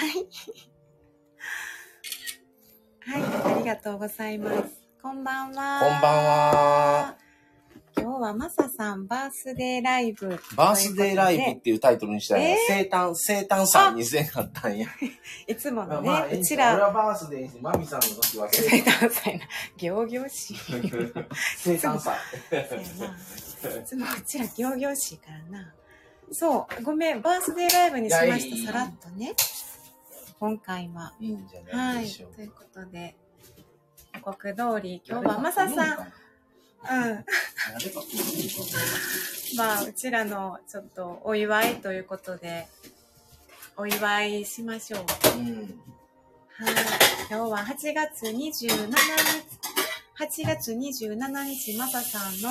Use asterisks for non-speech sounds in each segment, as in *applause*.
はい。はい、ありがとうございます。こんばんは。こんばんは。今日はマサさんバースデーライブ。バースデーライブっていうタイトルにしたら、え生誕、生誕祭にせんかったんや。*laughs* いつものね、まあ、うちら、俺はバースデーにして、マミさんの時は生生誕祭な、行々しい。生誕祭。いつもうちら行々しいからな。そう、ごめん、バースデーライブにしました、さらっとね。今回は。いいんじゃはい。ないでしょうということで、予告通り、今日はマサさん、うん。まあ、うちらのちょっとお祝いということで、お祝いしましょう。うん。はい。今日は8月27日、8月27日、マサさんの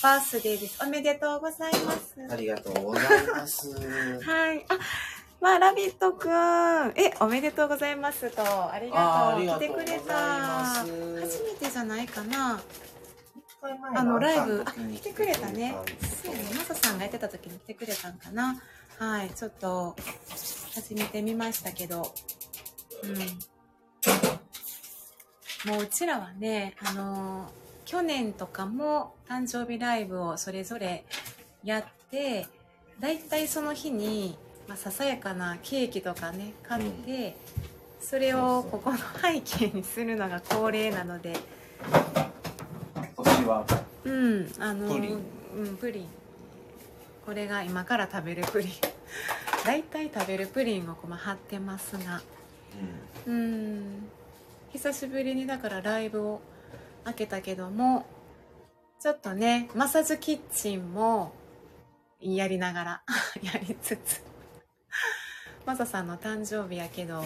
バースデーです。おめでとうございます。ありがとうございます。はい。あ、まあ、ラビットくん。え、おめでとうございますと。ありがとう。来てくれた。初めてじゃないかな。あの、ライブ、あ、来てくれたね。そうやね。マサさんがやってた時に来てくれたんかな。はい。ちょっと、始めてみましたけど。うん。もううちらはね、あのー去年とかも誕生日ライブをそれぞれやって、だいたいその日に、まあ、ささやかなケーキとかね、買って、それをここの背景にするのが恒例なので、今年は、うん、あのプリン。うん、プリン。これが今から食べるプリン。だいたい食べるプリンをこう貼ってますが、うん、久しぶりにだからライブを開けたけども、ちょっとね、マッサージキッチンもやりながら *laughs* やりつつ、マサさんの誕生日やけど、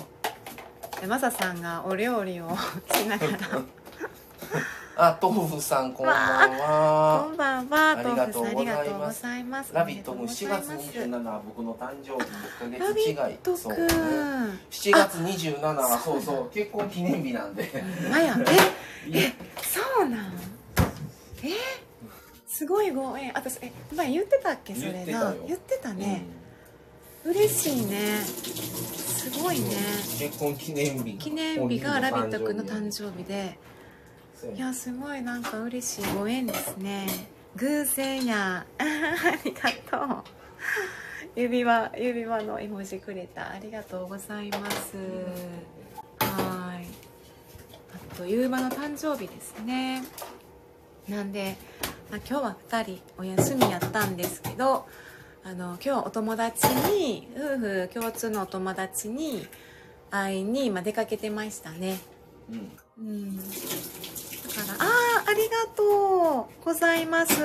でマサさんがお料理を *laughs* しながら、あ、豆腐さん、こんばんは。こんばんは、豆腐さんありがとうごござざいます。ラビットもおめで7月とうございます27は僕の誕生日1ヶラビ月違い。ットそうくん。7月27はそうそう結婚記念日なんで。まや、え、*laughs* いやそうなん？えすごいご縁。私、え、前言ってたっけ？それな言ってたよ。言ってたね。嬉しいね。すごいね。結婚記念日。記念日がラビットくんの誕生生日で。日いや、すごいなんか嬉しいご縁ですね。偶然や。*laughs* ありがとう。指輪、指輪の絵文字くれた。ありがとうございます。はい。あと、ゆうまの誕生日ですね。なんで、まあ、今日は2人お休みやったんですけど、あの、今日お友達に、夫婦共通のお友達に会いに、まあ、出かけてましたね。うんうん。だから、ああ、ありがとうございます。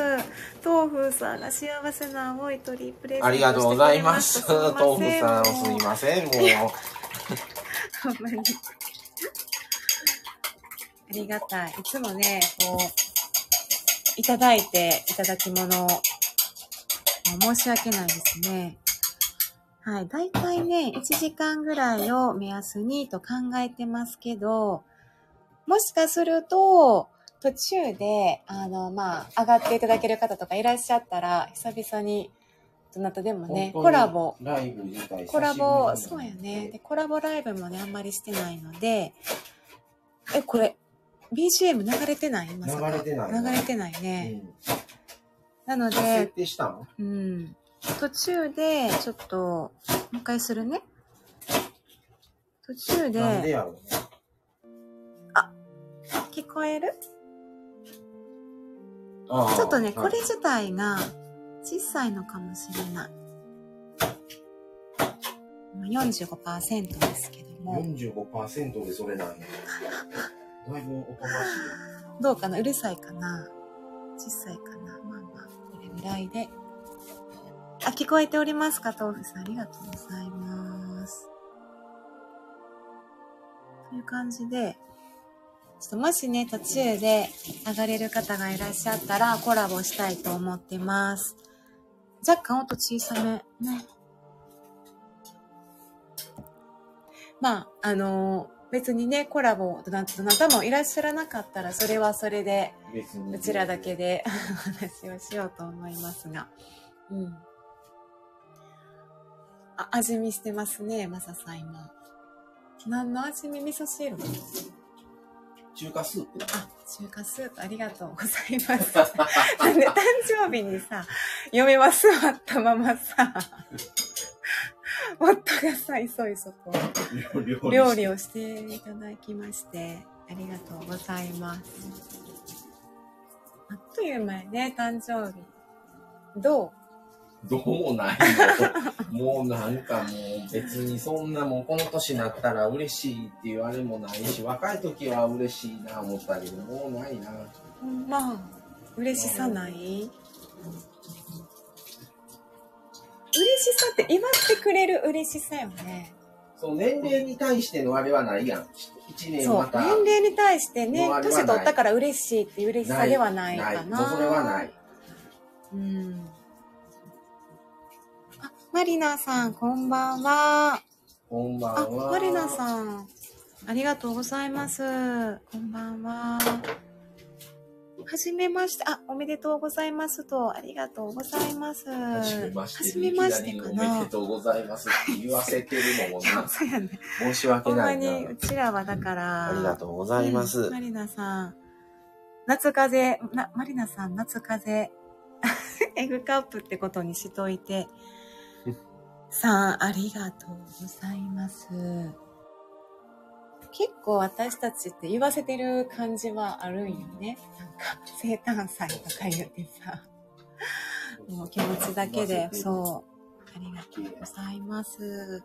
豆腐さんが幸せな青い鳥プレゼントありがとうございます。豆腐さん、すみません。もう、*laughs* ほんまに。ありがたい。いつもね、こう、いただいていただき物を、申し訳ないですね。はい。だいたいね、1時間ぐらいを目安にと考えてますけど、もしかすると、途中で、あの、まあ、上がっていただける方とかいらっしゃったら、久々に、どなたでもね、コラボ、ライブ自体コラボ、そうやね。で、コラボライブもね、あんまりしてないので、え、これ、BGM 流れてない？まさか流れてない流れてないね。うん設で、定したの？うん。途中で、ちょっと、もう一回するね。途中で、でね。聞こえる？ああちょっとね、はいこれ自体が小さいのかもしれない。今45%ですけども。45%でそれなんや。*laughs* だいぶおとなしどうかな？うるさいかな？小さいかな？いで。あ、聞こえておりますか？豆腐さん。ありがとうございます。という感じで、ちょっともしね、途中で上がれる方がいらっしゃったらコラボしたいと思ってます。若干音小さめ。ね。まあ、あのー別にね、コラボどなどなたもいらっしゃらなかったら、それはそれで、別に。うちらだけで *laughs* 話をしようと思いますが。うん。あ、味見してますね、マサさん今。何の味見味噌汁？中華スープだ。あ、中華スープありがとうございます。*laughs* なんで誕生日にさ、嫁は座ったままさ、*laughs* 夫がさ、いそいそと料料理をしていただきまして、ありがとうございます。あっという間やね、誕生日。どう？どうもないの。もうなんかもう別にそんなもうこの年になったら嬉しいっていうあれもないし、若い時は嬉しいな思ったけど、もうないな。ま、嬉しさない？嬉しさって祝ってくれる嬉しさよね。そう、年齢に対してのあれはないやん。そう。年齢に対してね年取ったから嬉しいっていう嬉しさではないかな。それはない。うん。あ、マリナさん、こんばんは。こんばあ、んは。マリナさん、ありがとうございます。こんばんは。はじめまして、あ、おめでとうございますと、ありがとうございます。はじめまして。はじめましてかなりおな。めでとうございますって言わせてるのもな。*laughs* そうやね。申し訳ほんまないな。に、うちらはだから。ありがとうございます。うんマリナさん。夏風邪、な、マリナさん、夏風邪。*laughs* エグカップってことにしといて。*laughs* さん、ありがとうございます。結構私たちって言わせてる感じはあるんよね。なんか、生誕祭とか言ってさ。*laughs* もう気持ちだけで、そう。ありがとうございます。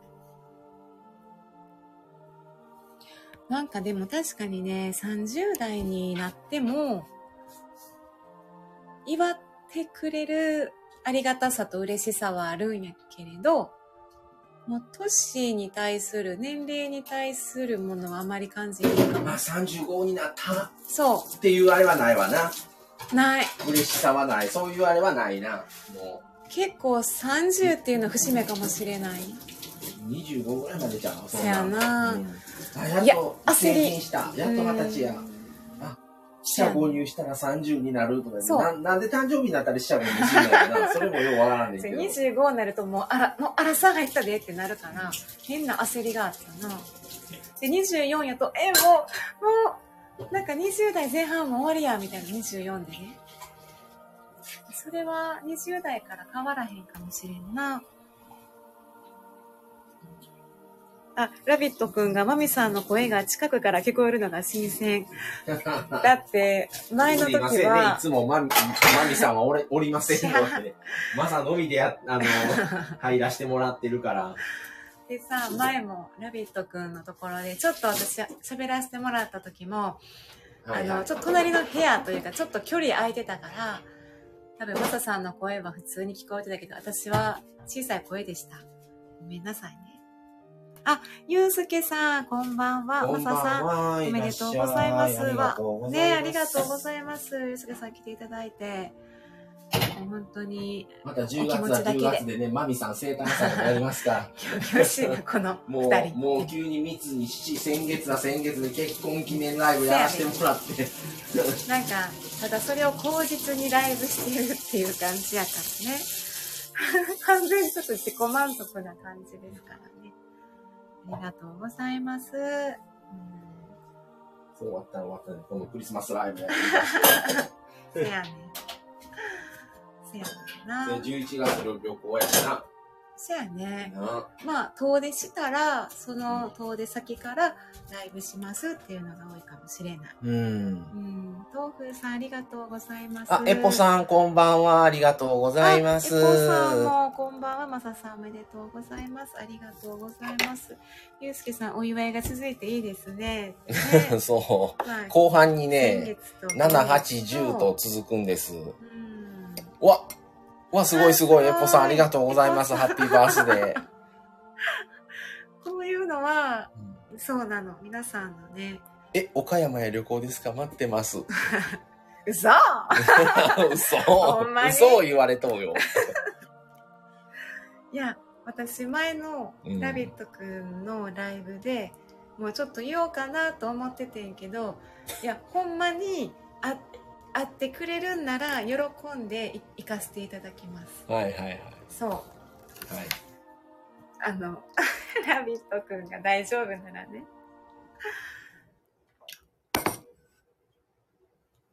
なんかでも確かにね、30代になっても、祝ってくれるありがたさと嬉しさはあるんやけれど、もう年に対する、年齢に対するものはあまり感じないかもまあ。35になったそっていうあれはないわな。う、ない。嬉しさはない。そういうあれはないな。も結構30っていうのは節目かもしれない。う25ぐらいまでじゃん。そそやなうんあ、やっと成人した。やっと二十歳や。うん死者購入したら30になるとかななんで誕生日になったら死者購入するんだろうな。*laughs* それもようわからんねんけど。25になるともう、あら、もう、あらさ入ったでってなるから、変な焦りがあったな。で、24やと、え、もう、もう、なんか20代前半も終わりや、みたいな24でね。それは20代から変わらへんかもしれんな。あ、ラビットくんがマミさんの声が近くから聞こえるのが新鮮。*laughs* だって、前のすいませんね。い時は、つもマミマミさんはおれおりませんので、*laughs* まさのみでや、あの、入らしてもらってるから。でさ、前もラビットくんのところで、ちょっと私喋らせてもらった時も、はいはいあの、ちょっと隣の部屋というか、ちょっと距離空いてたから、多分マサさんの声は普通に聞こえてたけど、私は小さい声でした。ごめんなさいね。あ、ゆうすけさん、こんばんは。こんばんマサさん、は。おめでとうございますらっしゃありがとうございます。ねありがとうございます。ゆうすけさん来ていただいて。本当に、また10お気月は10持ちだけで月でね、マミさん生誕祭もやりますから。しいな、このも二う、もう人。急に密にし、先月は先月で結婚記念ライブやらせてもらって。*laughs* なんか、ただそれを口実にライブしてるっていう感じやからね。*laughs* 完全にちょっと自己満足な感じですからりがとうございます。うんそう終わったら終わったね。このクリスマスライブ *laughs* やりました。せやねん。せやねんな。で11月の旅行やしな。せやね。なまあ、遠出したら、その遠出先からライブしますっていうのが多いかもしれない。うん。うん。豆腐さんありがとうございます。あ、エポさんこんばんは。ありがとうございます。あエポさんもこんばんは。まささんおめでとうございます。ありがとうございます。ゆうすけさんお祝いが続いていいですね。ね *laughs* そう。はい後半に先ね、月と7、8、10と続くんです。うん。うわうわ、すごいすごい。あエポさんありがとうございます。ハッピーバースデー。*laughs* こういうのは、そうなの。皆さんのね。え、岡山へ旅行ですか？待ってます。*laughs* 嘘 *laughs* 嘘嘘を言われとうよ。いや、私前のうんラビットくんのライブで、もうちょっと言おうかなと思っててんけど、いや、ほんまにあ会ってくれるんなら喜んでい行かせていただきます。はいはいはい。そう。はい。あの、*laughs* ラビットくんが大丈夫ならね。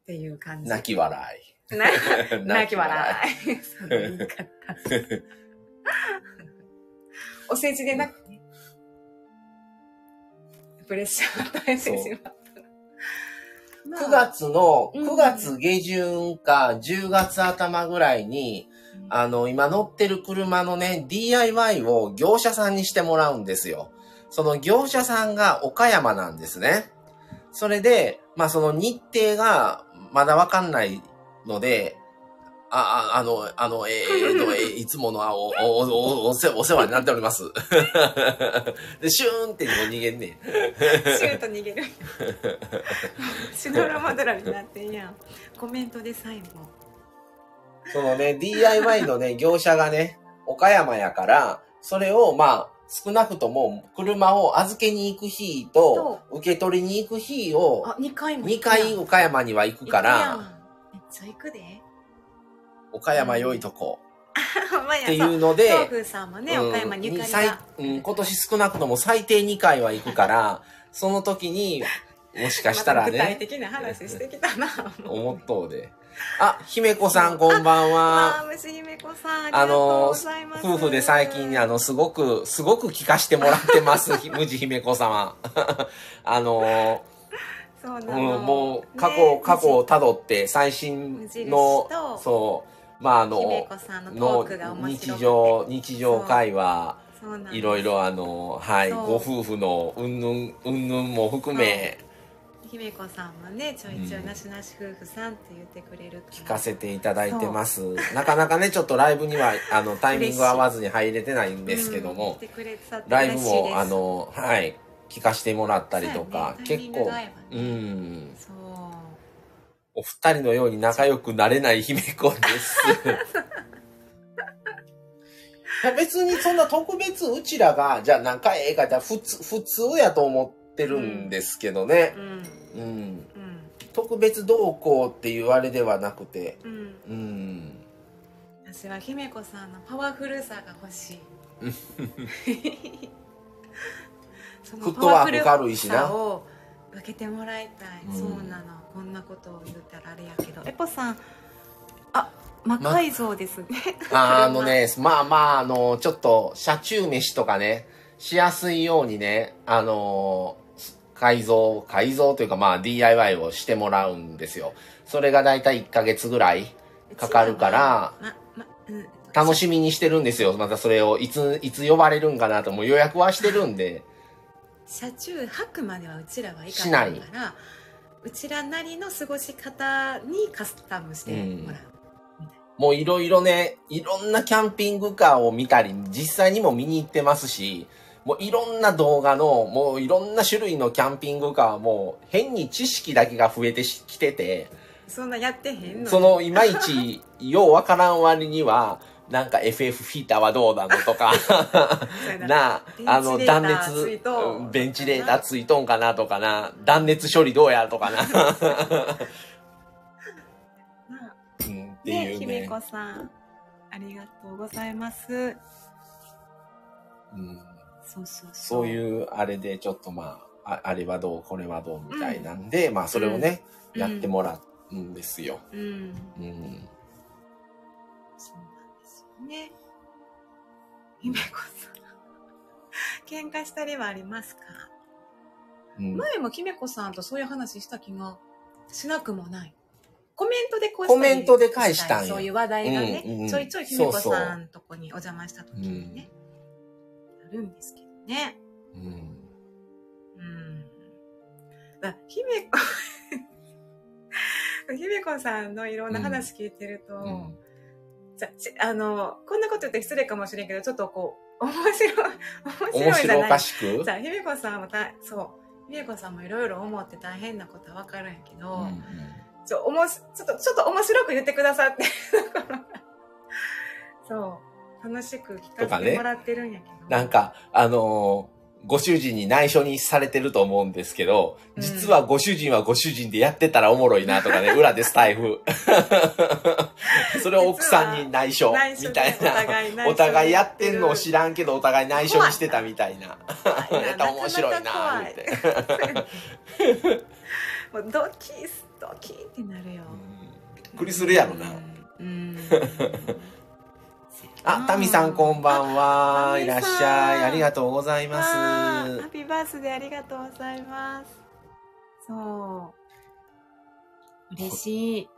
っていう感じ。泣き笑な *laughs* い。泣き笑い。その言い方。*laughs* お世辞でなくて、プレッシャーを与えてしまった。まあ9月の、うん9月下旬か10月頭ぐらいに、あの、今乗ってる車のね、DIY を業者さんにしてもらうんですよ。その業者さんが岡山なんですね。それで、まあその日程がまだわかんないので、あ、ああの、あの、えー、と、えーいつもの、あお、お、お、お世お世話になっております。*laughs* で、シューンって逃げんねん。シュート逃げる。シノラマドラになってんやん。コメントで最後。そのね、DIY のね、業者がね、岡山やから、それをまあ、少なくとも車を預けに行く日と、受け取りに行く日を、あ、2回も2回岡山には行くから、んめっちゃ行くで。岡山良いとこっていうので、豆腐さんもね、うん岡山にゆかり最が。うん、今年少なくとも最低2回は行くから、*laughs* その時に、もしかしたらまた具体ね、的な話してきたな。思っとうで。あ、姫子さんこんばんは。わあ、虫姫子さん、あの。夫婦で最近、あの、すごく、すごく聞かしてもらってます、ひ無地姫子様。*laughs* あの、そうなうん、の、もう、過去、ね過去をたどって、最新のと、そう、まあ、あの、日常、日常会話、いろいろあの、はい、ご夫婦のうんぬん、うんぬんも含め、姫子さんもねちょいちょいなしなし夫婦さんって言ってくれる聞かせていただいてます。なかなかね、ちょっとライブには、あの、*laughs* タイミング合わずに入れてないんですけども、ライブも、あの、はい、聞かせてもらったりとか、ね。結構うん、そうお二人のように仲良くなれない姫子です。い *laughs* や別にそんな特別うちらが、じゃあ仲ええかじゃ普通、普通やと思ってるんですけどね。う。ん。うん。うん。特別どうこうっていうあれではなくて、うん。うん。私は姫子さんのパワフルさが欲しい。*laughs* そフットワーク軽いしな。を分けてもらいたい、うん。そうなのこんなことを言ったらあれやけどエポさんあ魔改造ですね、あ *laughs* あのね、まあまあ、あの、ちょっと、車中飯とかね、しやすいようにね、あの、改造、改造というかまあ DIY をしてもらうんですよ。それがだいたい1ヶ月ぐらいかかるから、ままうん、楽しみにしてるんですよ。またそれを、いつ、いつ呼ばれるんかなと、もう予約はしてるんで。車中泊まではうちらはいかしないないからうちらなりの過ごし方にカスタムしてもらう、もういろいろね、いろんなキャンピングカーを見たり、実際にも見に行ってますし、もういろんな動画の、もういろんな種類のキャンピングカーも、変に知識だけが増えてきてて、そんなやってへんのそのいまいち、ようわからん割には、なんか FF フィーターはどうなのとか、なあ、あの、断熱、ベンチレーターついとんかなとかな、断熱処理どうやとかな、な *laughs* うん、ってねいうね。姫子さんありがとうございます。うん。そうそうそう。ういうあれでちょっとまあ、ああれはどう、これはどうみたいなんで、まあそれをね、うん。やってもらうんですよ。うん。うん。ね。姫子さん。喧嘩したりはありますか？うん。前も姫子さんとそういう話した気がしなくもない。コメントでこうコメントで返したんや。そういう話題がね、うんうんちょいちょい姫子さんとこにお邪魔した時にね、あるんですけどね。うん。うん。だ姫子 *laughs* 姫子さんのいろんな話聞いてると、うん。ちあのこんなこと言って失礼かもしれんけどちょっとこう *laughs* 面白い面面白いじゃない。かしく？じゃあ姫子さんもたそう。姫子さんもいろいろ思って大変なことは分かるんやけど、うんうん。ちょおもしちょっとちょっと面白く言ってくださって。るところがそう。楽しく聞かせてもらってるんやけど、なんか、あのーご主人に内緒にされてると思うんですけど、うん実はご主人はご主人でやってたらおもろいなとかね、*laughs* 裏でスタイフ。*laughs* それを奥さんに内緒みたいな。でお互いやってんのを知らんけど、お互い内緒にしてたみたいな。怖い *laughs* やったら面白いなって。もうドキッドキーってなるよ。びっくりするやろな。うん。うんあ、タミさんこんばんは。いらっしゃい。ありがとうございますハッ。ピーバースデーありがとうございます。そう。嬉しい。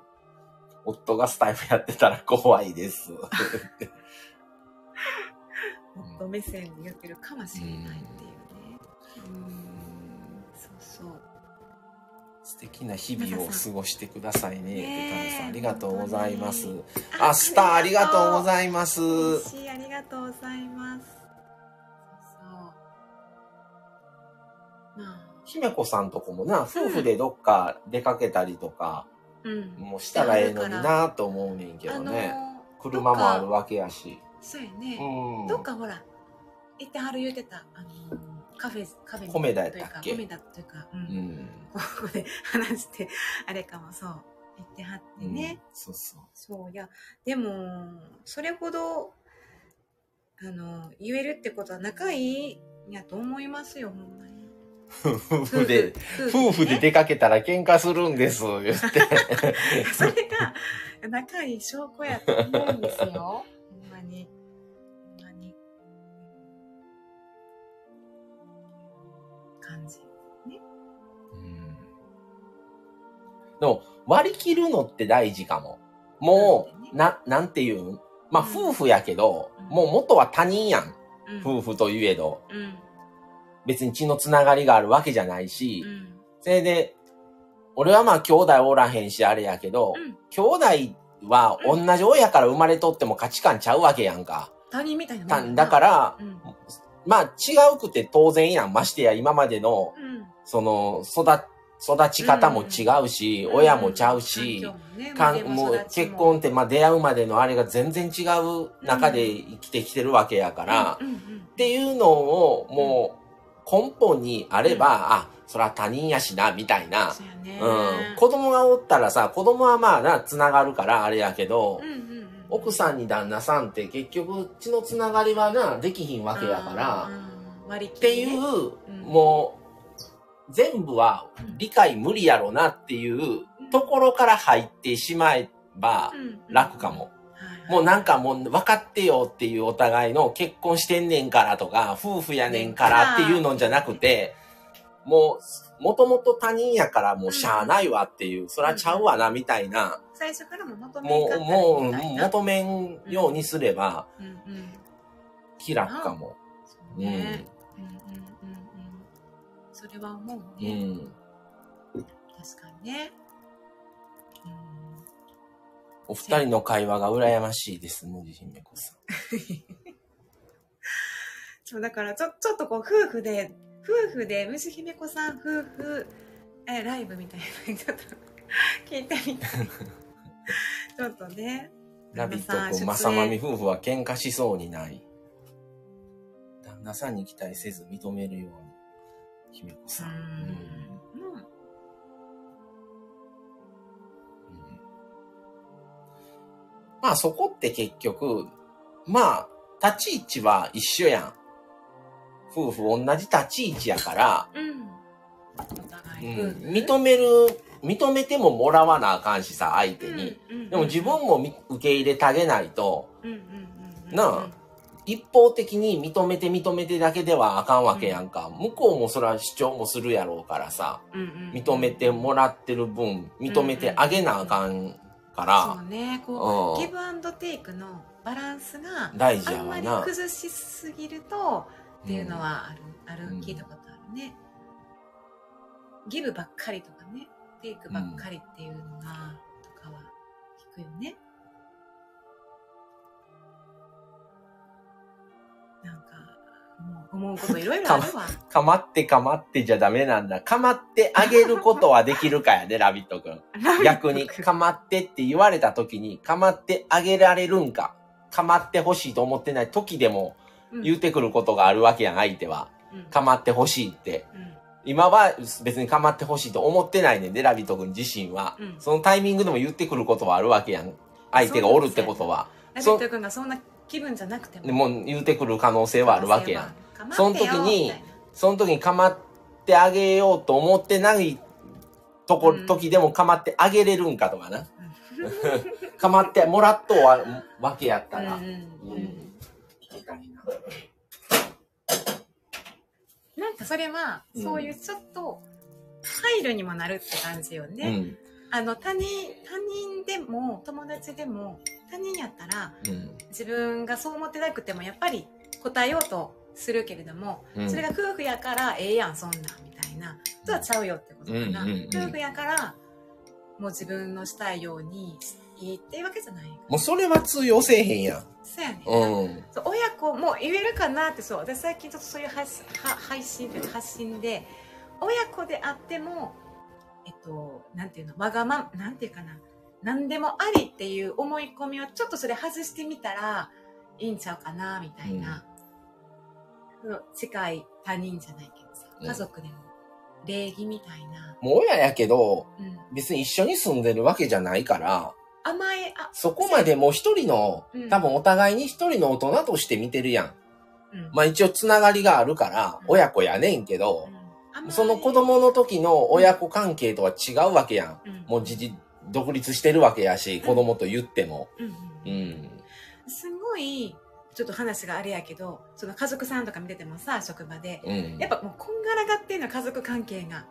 夫がスタイフやってたら怖いです。夫目線で言ってるかもしれないっていうね。うん。そうそう。素敵な日々を過ごしてくださいね。ねさんありがとうございます本。あ、スターありがとうごいざいます。嬉しい、ありがとうございます。そうそう。まあ、姫子さんとこもな、夫婦でどっか出かけたりとか、うん。もうしたらええのになと思うねんけどね。車もあるわけやし。そうやね。うん。どっかほら、行ってはる言うてた、あのカフェ、カフェ米田やったっけというか、米田というか、う。うんん。ここで話して、あれかも、そう、行ってはってね。うんそうそう。そう、いや、でも、それほど、あの、言えるってことは仲いいんやと思いますよ、ほんまに。*laughs* 夫婦で、夫婦でね出かけたら喧嘩するんです、言って。*laughs* それが仲いい証拠やと思うんですよ。でも、割り切るのって大事かも。もう、な、なんていう？んまあ、夫婦やけど、うんもう元は他人やん。うん。夫婦といえど。うん。別に血のつながりがあるわけじゃないし、うん。それで、俺はまあ兄弟おらへんしあれやけど、うん兄弟は同じ親から生まれとっても価値観ちゃうわけやんか。他人みたいなだから、うん。まあ違うくて当然やん。ましてや今までの、うん。その、育、育ち方も違うし、親もちゃうし、かんもう結婚ってまあ出会うまでのあれが全然違う中で生きてきてるわけやから、うんうんっていうのをもう根本にあれば、あ、そら他人やしな、みたいな。そうん。子供がおったらさ、子供はまあな、繋がるからあれやけど、うんうんうん。奥さんに旦那さんって結局血の繋がりはな、できひんわけやから、っていう、うん。もう、全部は理解無理やろなっていうところから入ってしまえばうん。楽かも。はいもうなんかもう分かってよっていうお互いの結婚してんねんからとか、夫婦やねんからっていうのじゃなくて、もう、もともと他人やからもうしゃあないわっていう、そらちゃうわなみたいな、最初からも求めもう、んもう、みたいな。求めんようにすれば気楽かも。そうんれは思ううねん。確かにねうんお二人の会話が羨ましいです、無地姫子さん。*laughs* そうだからちょちょっとこう夫婦で夫婦で虫姫子さん夫婦えライブみたいなちょっと聞いてみたいちょっとね *laughs* ラビット君、旦那さんまさまみ夫婦は喧嘩しそうにない。旦那さんに期待せず認めるように。姫子さん。うん。まあそこって結局、まあ、立ち位置は一緒やん。夫婦同じ立ち位置やから、うん。お互うん。い夫婦認める、認めてももらわなあかんしさ、相手に。うんうんうんでも自分もみ受け入れてあげないと、うんうんうんうん。なあ一方的に認めて認めてだけではあかんわけやんか。向こうもそれは主張もするやろうからさ、うんうん認めてもらってる分、認めてあげなあかんから、そうね。こうん。うギブアンドテイクのバランスが大事あんまりやわな。崩しすぎるとっていうのはある、あるうん聞いたことあるね。ギブばっかりとかね。テイクばっかりっていうのが、とかは聞くよね思うこといろいろあるわかまってかまってじゃダメなんだ。かまってあげることはできるかやで、ラビット君。逆に、かまってって言われた時に、かまってあげられるんか。かまってほしいと思ってない時でもうん言うてくることがあるわけやん、相手は。うん構ってほしいって。うん今は別に構ってほしいと思ってないねんで、ラビット君自身は。うんそのタイミングでも言ってくることはあるわけやん。相手がおるってことは。ラビット君がそんな気分じゃなくてもでもう言ってくる可能性はあるわけやん。その時にその時に構ってあげようと思ってないとこ、うん時でも構ってあげれるんかとかな。*laughs* 構ってもらっとうわわけやったら。うんうんうんなんかそれは、うんそういうちょっと配慮にもなるって感じようね。ん。あの他人他人でも友達でも他人やったらうん。自分がそう思ってなくてもやっぱり答えようとするけれども、うんそれが夫婦やからええやんそんなんみたいなとはちゃうよってことかな、うんうんうん夫婦やからもう自分のしたいようにいいっていうわけじゃないもうそれは通用せえへんやん。そうやね、うん。親子も言えるかなってそう私最近ちょっとそういう発は配信というか発信で親子であってもえっとなんていうのわがまなんていうかな何でもありっていう思い込みをちょっとそれ外してみたらいいんちゃうかなみたいな、その近い他人じゃないけどさうん。家族でも礼儀みたいな、もう親やけど、うん、別に一緒に住んでるわけじゃないから、甘えあそこまでもう一人のうん、多分お互いに一人の大人として見てるやん。うん。まあ一応つながりがあるからう、ん。親子やねんけどその子供の時の親子関係とは違うわけやん。うん。もう自治、独立してるわけやし、子供と言っても。うんうんうん。すごいちょっと話があれやけどその家族さんとか見ててもさ職場でうん。やっぱもうこんがらがってるの家族関係が、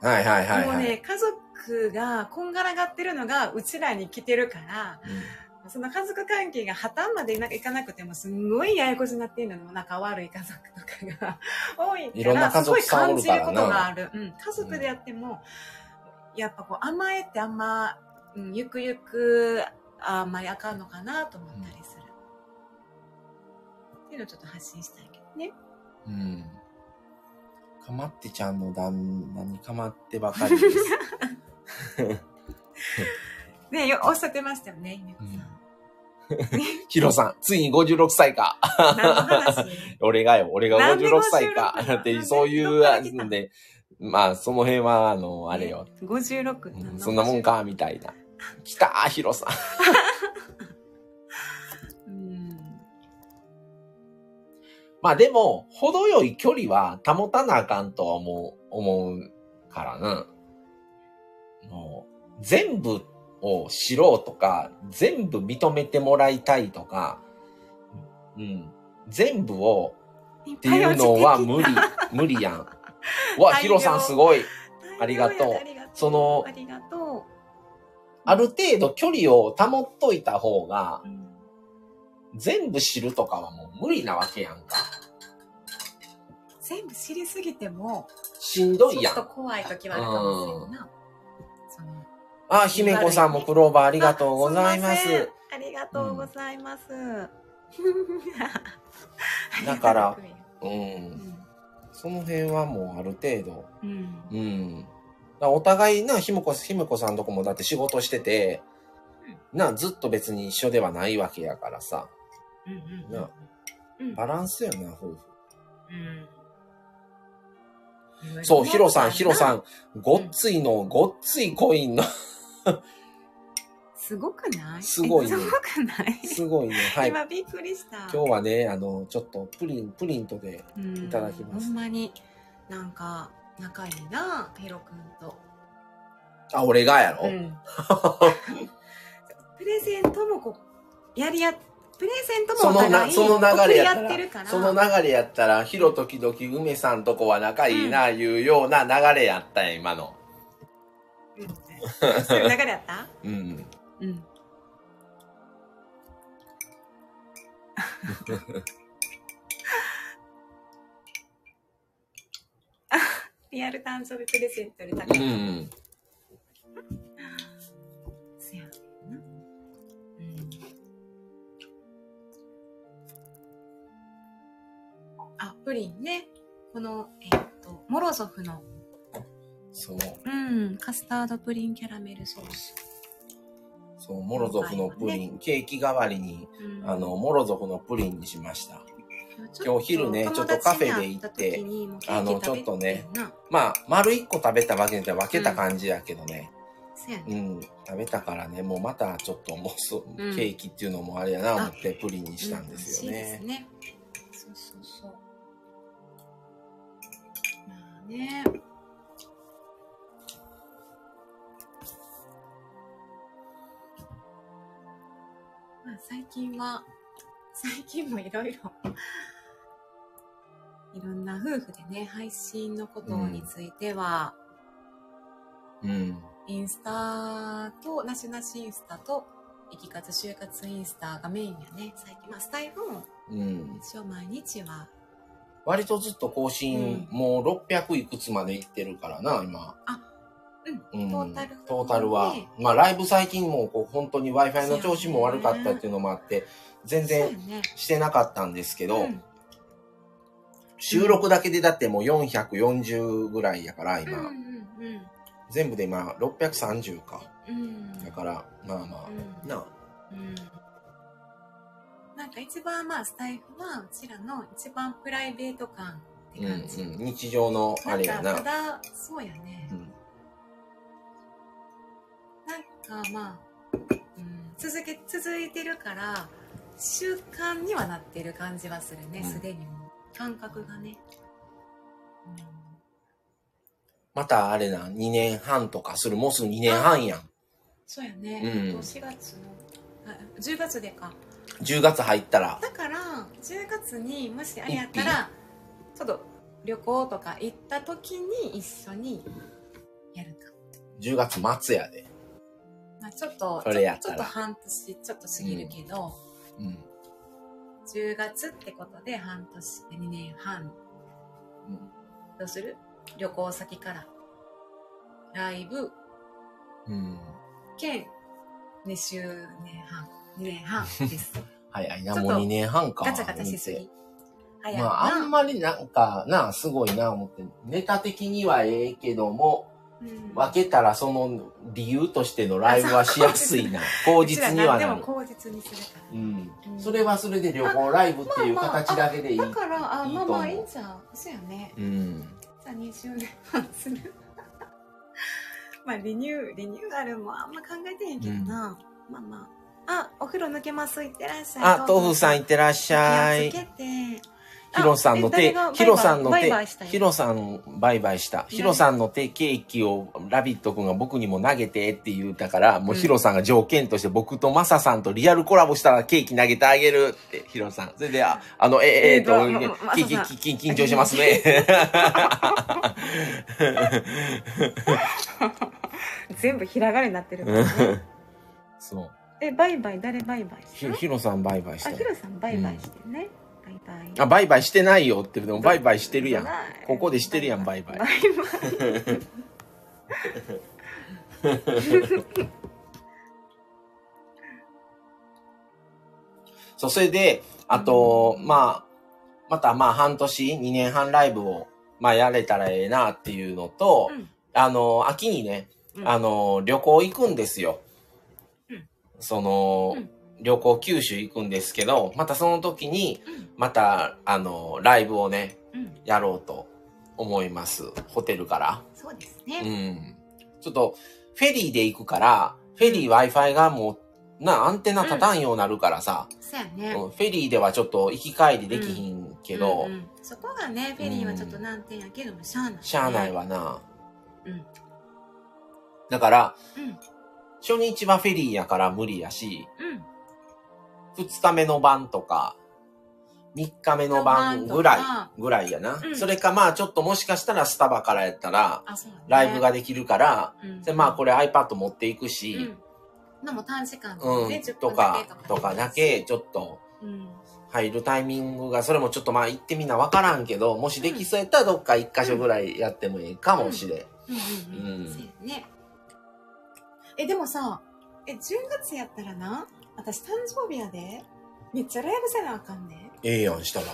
はいはいはいはい。もうね家族がこんがらがってるのがうちらに来てるからその家族関係が破綻までいかなくてもすんごいややこしになってるのも仲悪い家族とかが *laughs* 多いからいろんな家族すごい感じることがある、うん、家族でやっても、やっぱこう甘えってあんま、うん、ゆくゆくあんまりあかんのかなと思ったりする、っていうのをちょっと発信したいけどねうん。うん。かまってちゃんの旦那にかまってばかりです。*laughs* ねよおっしゃってましたよねゆめこ *laughs* ヒロさん、ついに56歳か。*laughs* 俺がよ、俺がなんで56歳か。56って、そういう、あんで、まあ、その辺は、あの、あれよ。56、うんそんなもんか、みたいな。来たー、ヒロさん *laughs* まあでも、程よい距離は保たなあかんとは思う、思うからな。もう、全部を知ろうとか、全部認めてもらいたいとか、うん。全部をっていうのは無理、無理やん。う *laughs* わ、ヒロさんすごい。ありがとう。そのありがとある程度距離を保っといた方がう、、うん。全部知るとかはもう無理なわけやんか。全部知りすぎてもしんどいやちょっとん。怖い時はあるかもしれんな。そのあ、姫子さんもクローバーありがとうございま。あすいません。ありがとうございます、だから *laughs* うん。うんその辺はもうある程度。うんうん。お互いな、ひむこ、ひむこさんとこもだって仕事してて、な、ずっと別に一緒ではないわけやからさ。うんうんなうんバランスよな、夫婦。うんそう、ヒロさん、ヒロさんん、ごっついの、ごっついコインの、すごくない？すごいね。えすごくない？すごいね。はい。今びっくりした。今日はね、あの、ちょっとプリン、プリントで、うん。いただきます。ほんまになんか仲いいなヒロ君と、あ、俺がやろ、うん。*laughs* プレゼントもこうやりやプレゼントそのな、もお互いその流れやったらその流れやったら、ひろ時々梅さんとこは仲いいな、いうような流れやったんや、今の。うん。そういう流れやった？うん。うん。あリアル誕生日プレゼントで高うい、ん。せやな。うん。あプリンね。このえっとモロゾフの。そう。うん。カスタードプリンキャラメルソース、そう、モロゾフのプリン、ケーキ代わりに、うんあの、モロゾフのプリンにしました。今日昼ねちょっとカフェで行ってあのちょっとねまあ、丸一個食べたわけじゃ分けた感じやけどね。うん、食べたからね、もうまたちょっともうそ、うん、ケーキっていうのもあれやな思ってプリンにしたんですよね。うん、ね。そうそうそう。まあね。最近は、最近もいろいろいろんな夫婦でね、配信のことについては、うん。インスタと、なしなしインスタと、生き活就活インスタがメインやね。最近、まあ、スタイフも、うん。一応毎日は。割とずっと更新、うん、もう600いくつまでいってるからな、今。あ、うん、トータル、トータルは。まあ、ライブ最近もこう本当に Wi-Fi の調子も悪かったっていうのもあって、全然してなかったんですけど、収録だけでだってもう440ぐらいやから、今。うんうんうん、全部で今630か。うん、だから、まあまあ、うん、なあ。うん。なんか一番まあスタイフはうちらの一番プライベート感って感じ。うんうん、日常のあれやな。ただ、そうやね。うん、なんかまあ、うん、続け、続いてるから、習慣にはなってる感じはするね、すでにも。感覚がね。うん、またあれな、2年半とかする。もうすぐ2年半やん。そうやね。うん、4月の、あ10月でか。10月入ったら。だから、10月にもしあれやったら、ちょっと旅行とか行った時に一緒にやるか。10月末やで。まあちょっと、ちょちょっと半年ちょっと過ぎるけど、うん、うん10月ってことで半年で2年半。うん、どうする？旅行先から。ライブ。うん。兼2周年半。2年半です。*laughs* 早いな、もう2年半か。ガチャガチャしすぎ。まあ、あんまりなんか、な、すごいな、思って。ネタ的にはええけども、分けたらその理由としてのライブはしやすいな。口実にはなる。でも口実にするから。うん。それはそれで旅行ライブっていう形だけでいい。だから、あ、まあまあいいんじゃん。そうやね。うん。じゃあ20年半する。*laughs* まあリニュー、リニューアルもあんま考えてへんけどな。まあまあ。あ、お風呂抜けます。いってらっしゃい。あ、豆腐さんいってらっしゃい。気をつけて。ヒロさんの手、ヒロさんの手、ヒロさんバイバイした。ヒロさんの手ケーキをラビット君が僕にも投げてって言ったから、もうヒロさんが条件として僕とマサさんとリアルコラボしたらケーキ投げてあげるって、ヒロさん。それで、ああの、え、え、えー、と、緊張しますね。*laughs* 全部ひらがなになってる、ね。*laughs* そう。え、バイバイ？誰バイバイしてヒロさんバイバイして。あ、ヒロさんバイバイしてね。うんバイバイ。あ、バイバイしてないよって、でもバイバイしてるやん。ここでしてるやん、バイバイ。バイバイ。そう、それで、あと、まあ、またまあ半年、2年半ライブを、まあやれたらええなっていうのと、うん、あの、秋にね、うん、あの、旅行行くんですよ。うん、その、旅行九州行くんですけど、またその時に、また、あの、ライブをね、うん、やろうと思います。ホテルから。そうですね。うん。ちょっと、フェリーで行くから、フェリー Wi-Fi がもう、な、アンテナ立たんようになるからさ、うん、そうやね。フェリーではちょっと行き帰りできひんけど、うんうんうん、そこがね、フェリーはちょっと難点やけども、しゃあない、ね、しゃあないわな。うん。だから、うん、初日はフェリーやから無理やし、うん二日目の晩とか、三日目の晩ぐらい、ぐらいやな、うん。それかまあちょっともしかしたらスタバからやったら、ライブができるから、うん、でまあこれ iPad 持っていくし、うん、も短時間で、ね、うん、とか、とかだけちょっと、入るタイミングが、それもちょっとまあ行ってみんなわからんけど、もしできそうやったらどっか一箇所ぐらいやってもいいかもしれん。うん。うん。ね。え、でもさ、え、10月やったらな、私誕生日やで。めっちゃライブせなあかんね。ええやん、したら。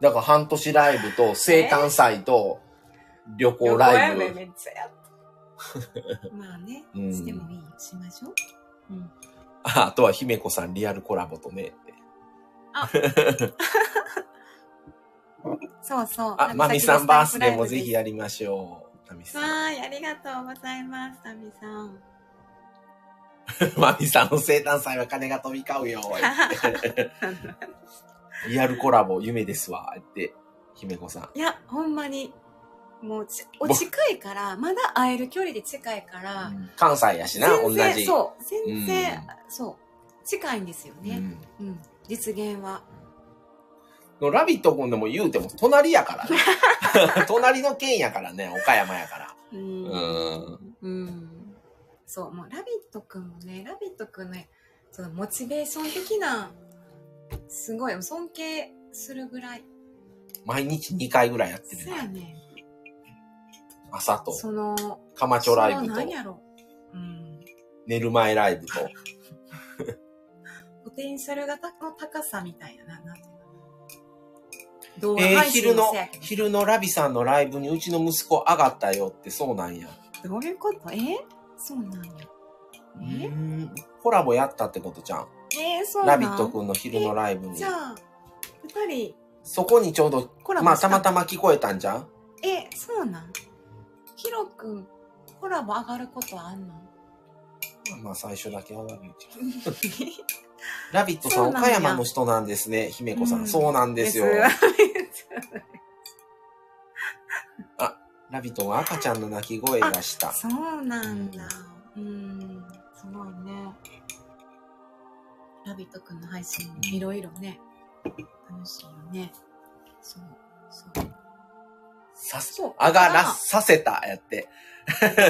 だから半年ライブと生誕祭と旅行ライブ。めっちゃやった。まあね、*laughs* うん、してもいいよ。しましょう。うん。ああとは姫子さんリアルコラボとねって。*laughs* そうそう。あ、まみさんバースデーもぜひやりましょう。まみさん。わーい、ありがとうございます、タミさん。*laughs* まみさんの生誕祭は金が飛び交うよ。*laughs* リアルコラボ夢ですわ。って、姫子さん。いや、ほんまに、もうち、お近いから、まだ会える距離で近いから、関西やしな、同じ。そう、全然、うんそう、近いんですよね。うんうん、実現は。のラビット君でも言うても隣やからね。*laughs* 隣の県やからね、岡山やから。う。うんん。うん。そう、もう、ラビットくんもね、ラビットくんの、その、モチベーション的な、すごい、尊敬するぐらい。毎日2回ぐらいやってるな。そうやね。朝と、その、カマチョライブと何、やろ。うん。寝る前ライブと。*laughs* ポテンシャル型の高さみたいな、なてえー、昼の昼のラビさんのライブにうちの息子上がったよってそうなんや。どういうこと？えそうなんや。うえ？ん。コラボやったってことじゃん。えーそうラビット君の昼のライブにじ。ゃあ、二人、そこにちょうど、コラボしたまあたまたま聞こえたんじゃんえ、そうなん？ヒロくん、コラボ上がることあんの？まあ最初だけ上がるんじゃん。*laughs* ラビットさん、岡山の人なんですね、姫子さん。うんそうなんですよ。ラビットは赤ちゃんの泣き声がした。そうなんだ。うん、すごいね。ラビットくんの配信もいろいろね、楽しいよね。そう、そう。さす、そう上がらさせた、やって。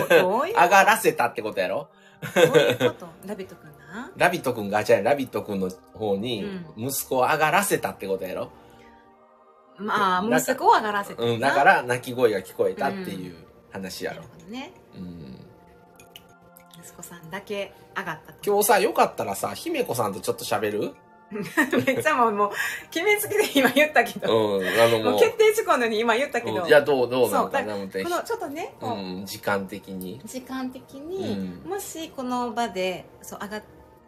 どどういう上がらせたってことやろ？どういうこと？ラビットくんなラビット君が、じゃあラビット君の方にう息子を上がらせたってことやろ？まあ、息子を上がらせてうん、だか、ら泣き声が聞こえたっていう話やろなる。ほどね。うん。息子さんだけ上がったと。今日さ、よかったらさ、姫子さんとちょっと喋る？*laughs* めっちゃもう、もう、決めつけて今言ったけうど、ん、あのもう。決定事項のに今言ったけど、うんいや、どう、どうなのかなこ。のちょっとね、こううん、時間的に。時間的に、うもしこの場でそう上が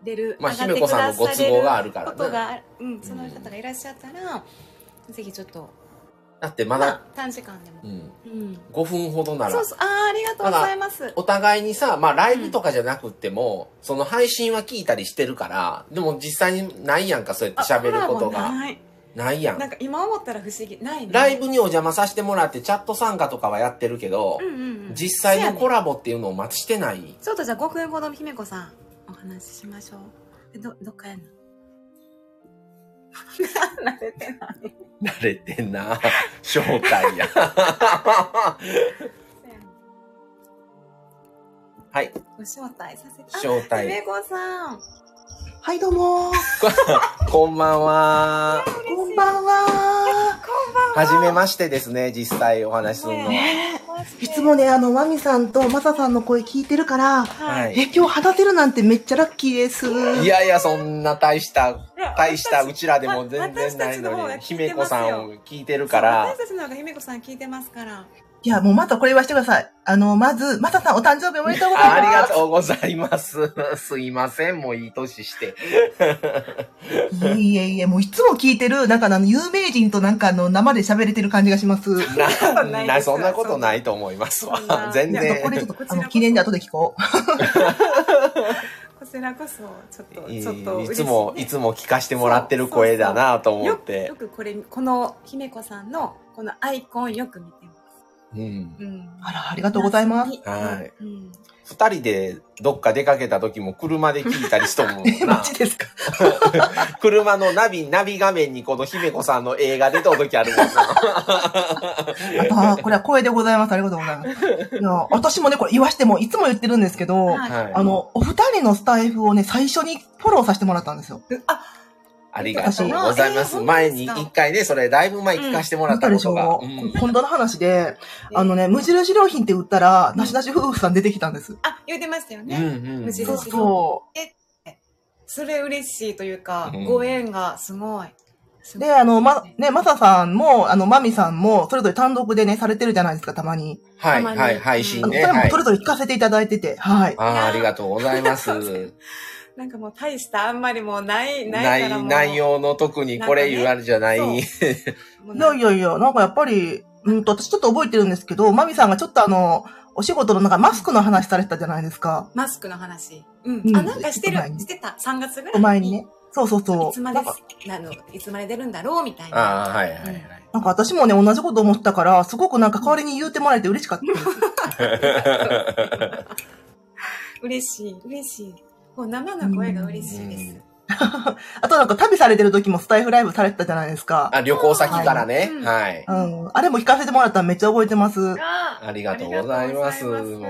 れる、まあ、姫子さんのご都合があるからね。ことがうん、その方がいらっしゃったら、ぜひちょっと、だってまだまあ、、短時間でも。う、ん、うん、5分ほどなら。そう。そう。ああありがとうございます。お互いにさ、まあライブとかじゃなくっても、その配信は聞いたりしてるから、でも実際にないやんか、そうやって喋ることが。ない。ないやん。なん。か今思ったら不思議。ないね。ライブにお邪魔させてもらってチャット参加とかはやってるけど、うんうんうん。実際のコララボっていうのを待ちしてない。ちょっとじゃあ5分ほど姫子さんお話ししましょう。えどどっかやんの？*laughs* 慣れてない慣れてんな。正体や。*laughs* はい。ご招待させてあ正体。姫子さんはい、どうも。*laughs* こんばんは。こんばんは。はじめましてですね、実際お話しするの。ねいつもね、あの、マミさんとマサさんの声聞いてるから、はい。え、今日話せるなんてめっちゃラッキーです。いやいや、そんな大した、大した私うちらでも全然ないのに、姫子さんを聞いてるから。私、たちの方が姫子さん聞いてますからいや、もうまたこれ言わせてください。あの、まず、マサさんお誕生日おめでとうございます。ありがとうございます。*laughs* すいません、もういい年して。いえいえいえ、もういつも聞いてる、なんかあの、有名人となんかあの、生で喋れてる感じがします。な、なそんなことないと思いますわ。全然。これちょっと、あの、記念で後で聞こう。*laughs* こちらこそちょっといちょっといつも、いもつも聞かしてもらってる声だなと思ってよ。くこれこの姫子さんのこのアイコンよく見てますうん。うんあら、ありがとうございます。はいうん二人でどっか出かけた時も車で聞いたりしともん *laughs* マ。ジですか？*laughs* 車のナビ、ナビ画面にこの姫子さんの映画出た時あるもんな。*laughs* ああ、これは声でございます。ありがとうございます。いや、私もね、これ言わしても、いつも言ってるんですけど、はいはいあの、お二人のスタイフをね、最初にフォローさせてもらったんですよ。あありがとうございます。えー前に一回ね、それだいぶ前聞かせてもらっ見たでしょたことが。う、うん本当の話で、あのね、無印良品って売ったら、なしなし夫婦さん出てきたんです。あ言ってましたよね。無印そうそそれ嬉しいというか、うんご縁がすごい。で、あの、ま、ね、マサさんも、あの、マミさんも、それぞれ単独でね、されてるじゃないですか、たまに。はいはい、配信ね。はいそれもそ。れぞれ聞かせていただいてて、はい。ああ、ありがとうございます。*laughs* なんかもう大したあんまりもうない、ないない、からもう。内容の特にこれ言われじゃない。ね *laughs* いやいやいや、なんかやっぱり、うんと、私ちょっと覚えてるんですけど、マミさんがちょっとあの、お仕事のなんかマスクの話されてたじゃないですか。マスクの話。うん。うんあ、なんかしてるしてた。3月ぐらい。前にね。。そうそうそう。いつまでなんか、あの、いつまで出るんだろうみたいな。ああ、はいはいはい。なんか私もね、同じこと思ったから、すごくなんか代わりに言うてもらえて嬉しかったです。*laughs* *laughs* 嬉しい、嬉しい。もう生の声が嬉しいです。*laughs* あとなんか旅されてる時もスタイフライブされてたじゃないですか。あ、旅行先からね。うんはい。うん。あれも聞かせてもらったらめっちゃ覚えてます。あありがとうございます。ますも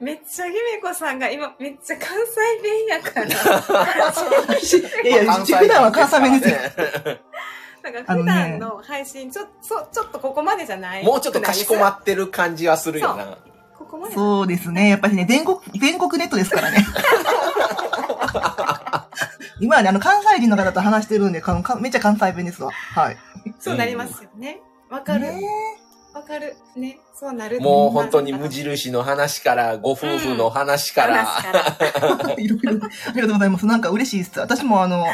うめっちゃひめこさんが今めっちゃ関西弁やから。*laughs* いやいや、普段は関西弁ですよ。*laughs* なんか普段の配信、ちょ、そちょっとここまでじゃないもうちょっとかしこまっってる感じはするよな。ここまでそうですね。やっぱりね、全国、全国ネットですからね。*laughs* 今はね、あの、関西人の方と話してるんで、かかめっちゃ関西弁ですわ。はい。そうなりますよね。わかる。ねわかる。ね。そうなる。もう本当に無印の話から、ご夫婦の話から。*laughs* いろいろ、ありがとうございます。なんか嬉しいです。私もあの、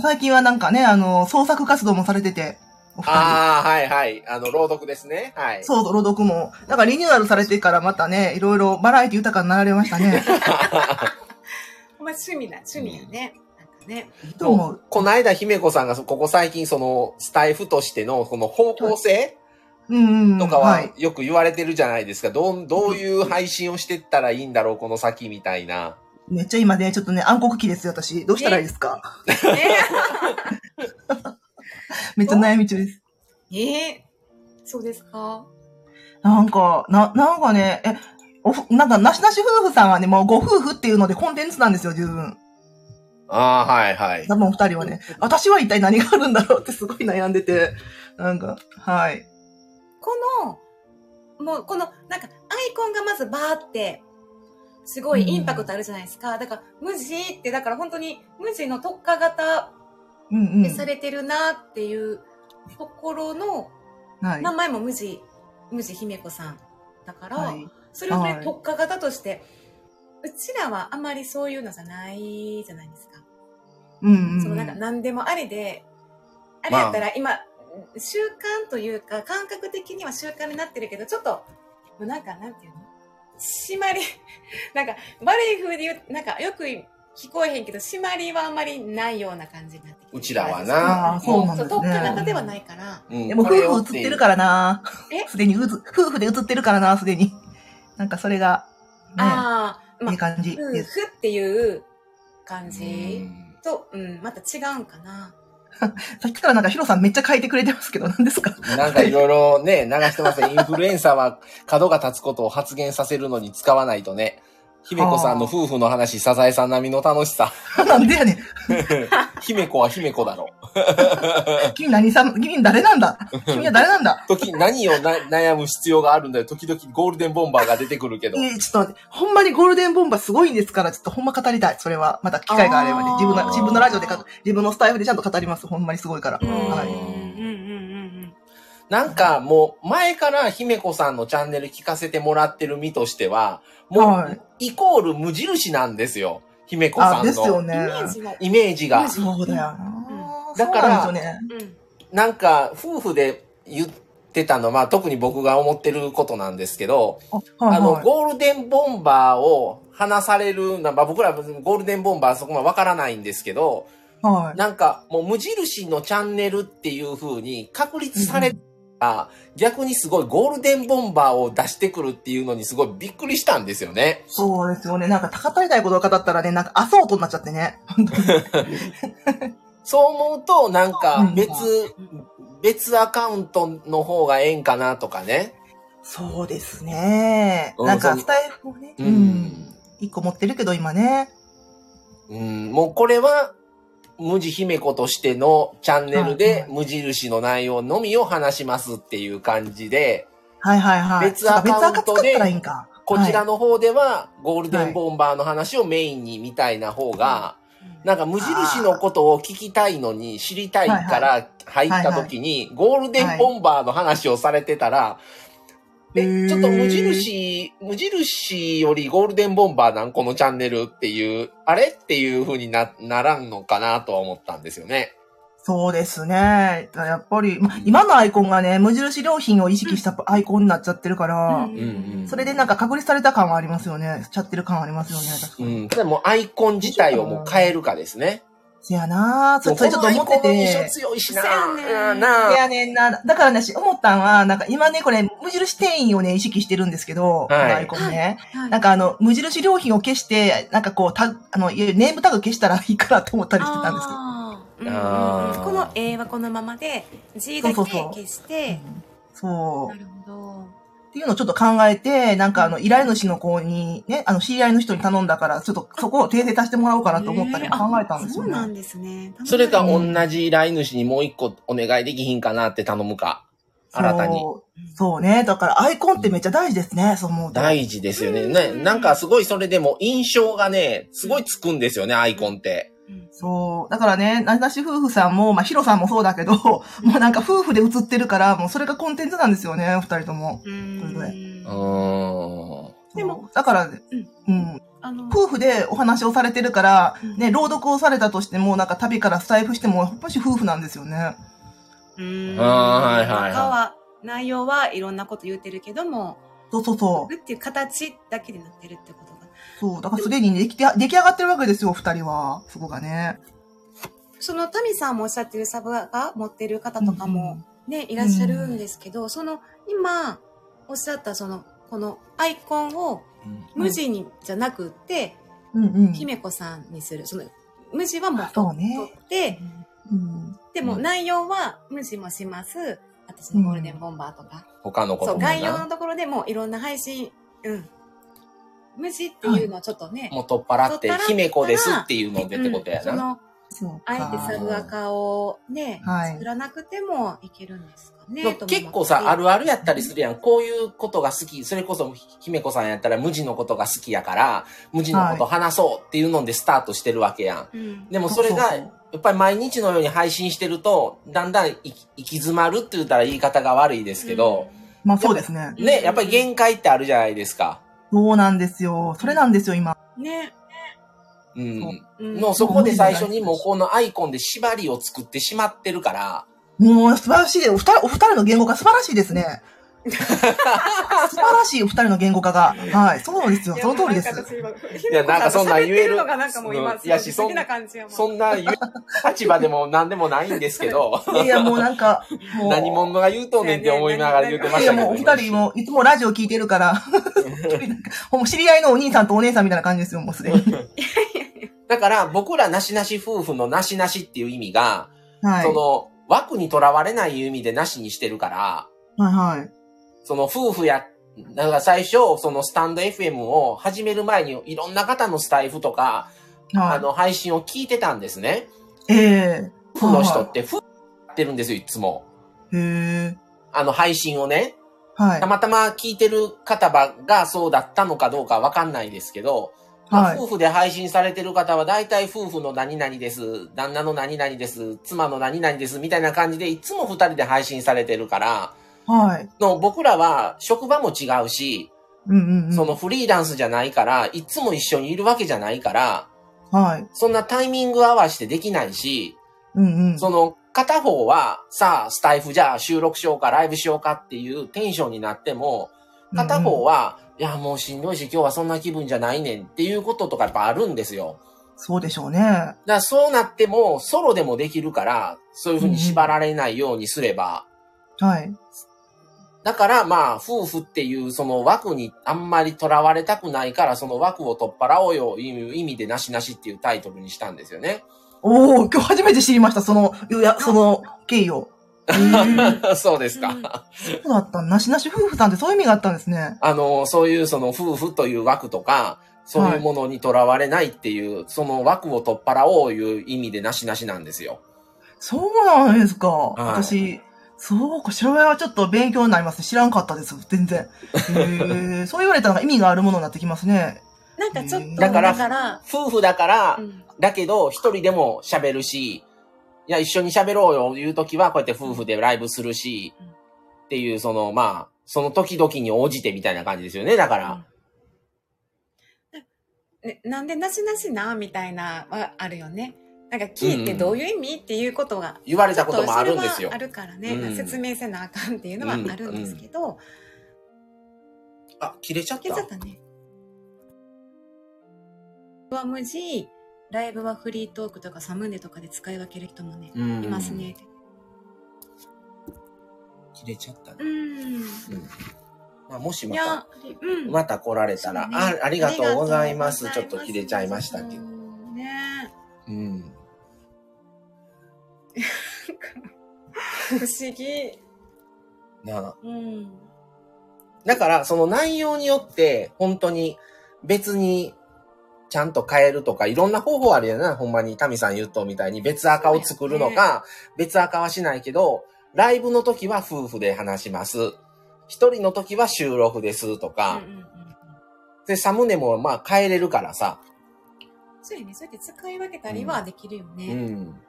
最近はなんかね、あの、創作活動もされてて。ああ、はいはい。あの、朗読ですね。はい。そう、朗読も。なんかリニューアルされてからまたね、いろいろバラエティ豊かになられましたね。まあ趣味だ、趣味やね。なんかね。いいと思う？この間、姫子さんが、ここ最近、その、スタイフとしての、この方向性うんうん。とかは。はいよく言われてるじゃないですか。どう、どういう配信をしてったらいいんだろう、この先みたいな。めっちゃ今ね、ちょっとね、暗黒期ですよ、私。どうしたらいいですか？ね *laughs* *laughs* めっちゃ悩み中です。ええそうですか？なんか、な、なんかね、え、おふ、なんか、なしなし夫婦さんはね、もうご夫婦っていうのでコンテンツなんですよ、十分。ああ、はいはい。多分お二人はね。私は一体何があるんだろうってすごい悩んでて。なんか、はい。この、もうこの、なんか、アイコンがまずバーって、すごいインパクトあるじゃないですか。だから、無地って、だから本当に無地の特化型うんうん。でされてるなっていうところの、はい。名前も無地、無地姫子さんだから、はい。それをね、はい特化型として、うちらはあまりそういうのじゃないじゃないですか。うんうんうん。そのなんか何でもありで、あれやったら今、習慣というか、感覚的には習慣になってるけど、ちょっと、もうなんか、なんていうの？締まり、*laughs* なんか、悪い風で言う、なんか、よく聞こえへんけど、締まりはあんまりないような感じになってきて。うちらはあなあ、そうなんそう、ですね。特化型ではないから、うんでも夫婦映ってるからなえ？すでに夫婦で映ってるからなすでに。なんかそれが、ね、ああ、まあいい、感じ夫です。婦っていう感うじんと、うん、また違うんかな。*laughs* さっきからなんかヒロさんめっちゃ書いてくれてますけど、何ですか？なんかいろいろね、流してますね。インフルエンサーは角が立つことを発言させるのに使わないとね。姫子さんの夫婦の話、サザエさん並みの楽しさ。なんでやねん。*laughs* 姫子は姫子だろ。*laughs* 君何さん、君誰なんだ？君は誰なんだ？時、何をな悩む必要があるんだよ。時々ゴールデンボンバーが出てくるけど。えー、ちょっと待って。ほんまにゴールデンボンバーすごいんですから、ちょっとほんま語りたい。それは。また機会があればね。自分の、自分のラジオでか、自分のスタイフでちゃんと語ります。ほんまにすごいから。うん、はい。うん、うん、うん、なんかもう前から姫子さんのチャンネル聞かせてもらってる身としては、もはうイコール無印なんですよ。姫子さあ、んのですよねうん。イ。メージも。イメージが。そうだよな。だからね。うん。なんか夫婦で言ってたのは、まあ特に僕が思ってることなんですけど、あ、はいあの、はい。ゴールデンボンバーを話される、なまあ僕らゴールデンボンバーそこまでわからないんですけど、はい。なんかもう無印のチャンネルっていう風に確立された、逆にすごいゴールデンボンバーを出してくるっていうのにすごいびっくりしたんですよね。そうですよね。なんか、語りたいことを語ったらね、なんか、アソートになっちゃってね。*laughs* そう思うと、なんか別、うん別アカウントの方がええんかなとかね。そうですね。うんなんか、スタイフもね。ううんん。一個持ってるけど、今ね。うん、もうこれは、無地姫子としてのチャンネルはいではい無印の内容のみを話しますっていう感じで、はいはいはい。別アカウントで。こちらはいの方ではゴールデンボンバーの話をメインにみたいな方が、なんか無印のことを聞きたいのに知りたいから入った時にゴールデンボンバーの話をされてたら、え、ちょっと無印、無印よりゴールデンボンバーなんこのチャンネルっていう、あれっていう風にな、ならんのかなとは思ったんですよね。そうですね。やっぱり、ま今のアイコンがね、無印良品を意識したアイコンになっちゃってるから、うんうんそれでなんか確立された感はありますよね。しちゃってる感はありますよね。確かうに。ん。ただもうアイコン自体をもう変えるかですね。せやなそそれちょっと思ってて。強いしな。そうやねうんな。せやねんな。だからね、し思ったんは、なんか今ね、これ、無印店員をね、意識してるんですけど、このアイコンね。はい。なんかあの、無印良品を消して、なんかこう、タグ、あの、いわゆるネームタグ消したらいいかなと思ったりしてたんですけど。あこの A はこのままで G だけそうそうそう。消して。そう。なるほどっていうのをちょっと考えて、なんかあの、依頼主の子に、ね、あの、知り合いの人に頼んだから、ちょっとそこを訂正させてもらおうかなと思ったりも考えたんですよね。そうなんですねそれかうん同じ依頼主にもう一個お願いできひんかなって頼むか。新たに。そう。ね。だからアイコンってめっちゃ大事ですね、そう思うと。大事ですよね。うんね、なんかすごいそれでも印象がね、すごいつくんですよね、アイコンって。うんそう。だからね、ななし夫婦さんも、まあ、ヒロさんもそうだけど、もうなんか夫婦で映ってるから、もうそれがコンテンツなんですよね、お二人とも。うーん。でもだから、うんうん。あの夫婦でお話をされてるからうん、ね、朗読をされたとしても、なんか旅からスタイフしても、やっぱし夫婦なんですよね。うーんあーはいはいはい他は内容はいろんなこと言ってるけどもそうそうそう。っていう形だけでなってるってことがそう。だからすでにできて、出来上がってるわけですよ、お二人は。そこがね。そのタミさんもおっしゃってるサブが持ってる方とかもね、いらっしゃるんですけど、その今おっしゃったそのこのアイコンを無地にじゃなくって、うんうん。姫子さんにするその無地はもうそうね取って、うん。でもうん内容は無地もします私のゴールデンボンバーとか、他のこともそう概要な。のところでもういろんな配信うん無地っていうのをちょっとね、もう取っ払って姫子ですっていうのでってことやな。あえてサブアカをね、はい作らなくてもいけるんですかね。結構さ、あるあるやったりするやん。こういうことが好き。それこそ、姫子さんやったら無地のことが好きやから、無地のこと話そうっていうのでスタートしてるわけやん。うんでもそれが、やっぱり毎日のように配信してると、だんだん行き行き詰まるって言ったら言い方が悪いですけど、まあそうですね。うんね、やっぱり限界ってあるじゃないですか。そうなんですよ。それなんですよ、今。ね。うん。うんの、そこで最初にもうこのアイコンで縛りを作ってしまってるから、もう素晴らしい。お二人、お二人の言語化素晴らしいですね。素晴らしいお二人の言語化が。はい。そうですよ。その通りです。いやなんかそんなん言えるのがなんかもう今、うんいやし素敵な感じやもん。そんな言う立場でも何でもないんですけど、い *laughs* やいや、もうなんか、もう。何者が言うとんねんって思いながら言ってまいや、したけど。もうお二人も、いつもラジオ聞いてるから、もう知り合いのお兄さんとお姉さんみたいな感じですよ、もうすでに。*laughs* だから僕らなしなし夫婦のなしなしっていう意味が、はい。その枠にとらわれない意味でなしにしてるから、はいはい。その夫婦や、だから最初、そのスタンド FM を始める前にいろんな方のスタイフとか、あはの配信を聞いてたんですね。い。ええ夫婦の人って夫婦やってるんですよ、いつも。へえ。あの配信をね。はいた。またま聞いてる方ばがそうだったのかどうかわかんないですけど、まあはい夫婦で配信されてる方は大体夫婦の何々です、旦那の何々です、妻の何々です、みたいな感じでいつも二人で配信されてるから、はい。の僕らは職場も違うし、うんうんうん。そのフリーランスじゃないから、いつも一緒にいるわけじゃないから、はい。そんなタイミング合わせてできないし、うんうん。その片方はさあスタイフじゃあ収録しようかライブしようかっていうテンションになっても、片方は。は、いやもうしんどいし今日はそんな気分じゃないねんっていうこととかやっぱあるんですよ。そうでしょうね。だからそうなってもソロでもできるから、そういうふうに縛られないようにすれば、はい。だからまあ、夫婦っていうその枠にあんまり囚われたくないから、その枠を取っ払おうよいう意味でなしなしっていうタイトルにしたんですよね。おお今日初めて知りました、その、いや、その経緯を。*laughs* へーそうですか。うんそうだったなしなし夫婦さんってそういう意味があったんですね。あの、そういうその夫婦という枠とか、そういうものにとらわれないっていう、その枠を取っ払おういう意味でなしなしなんですよ。そうなんですか。い私、そうか、それはちょっと勉強になります。知らんかったです、全然。へえ、そう言われたのが意味があるものになってきますね。なんかちょっと、だからだから、夫婦だから、うんだけど一人でも喋るし、いや、一緒に喋ろうよいうときは、こうやって夫婦でライブするし、うんっていう、その、まあ、その時々に応じてみたいな感じですよね、だから。ね、なんでなしなしなみたいなはあるよね。なんか聞いてどういう意味、っていうことが言われたこともあるんですよあ。るからね、うん説明せなあかんっていうのはあるんですけど、あ、切れちゃった？消えちゃったね。は無事、ライブはフリートークとかサムネとかで使い分ける人もね、うんいますね。切れちゃったね。うん。うんまあ、もしまたうん。また来られたら、ねあ、ありがとうございます。ちょっと切れちゃいましたけど。ねうん。不思議。なあうん。だから、その内容によって、本当に別にちゃんと変えるとか、いろんな方法あるよな。ほんまに、タミさん言うとみたいに別赤を作るのか、別赤はしないけど、ライブの時は夫婦で話します。一人の時は収録ですとうんか、うんうんうん。で、サムネもまあ変えれるからさ。そうやね。そうやって使い分けたりはできるようね。ん。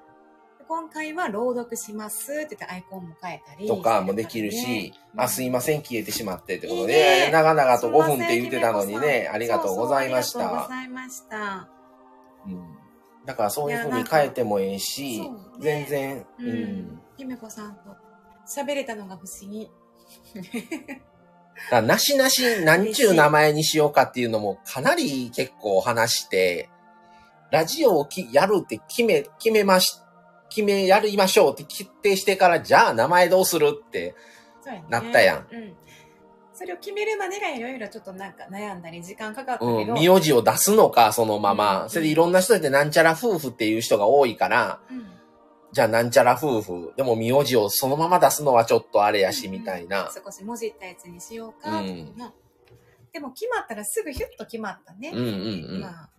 今回は朗読しますって言ってアイコンも変えたり。とかもできるし、ねあ、すいません、消えてしまってってことで、ね長々とすいません5分って言ってたのにね、ありがとうございましそうそうありがとうごた。ざいました。うんだからそういうふうに変えてもいいしね、全然、ううんん。姫子さんと喋れたのが不思議。*laughs* だなしなし、なんちゅう名前にしようかっていうのもかなり結構話して、ラジオをきやるって決め、決めまし、決めやりましょうって決定してから、じゃあ名前どうするって、なったやんうん。それを決めるまでがいろいろちょっとなんか悩んだり時間かかったけうん、ど。名字を出すのか、そのまうま。んそれでいろんな人でなんちゃら夫婦っていう人が多いから、うんじゃあなんちゃら夫婦。でも名字をそのまま出すのはちょっとあれやし、みたいな。少しもじったやつにしようかうんな、でも決まったらすぐヒュッと決まったね。うんうんうん。まあ、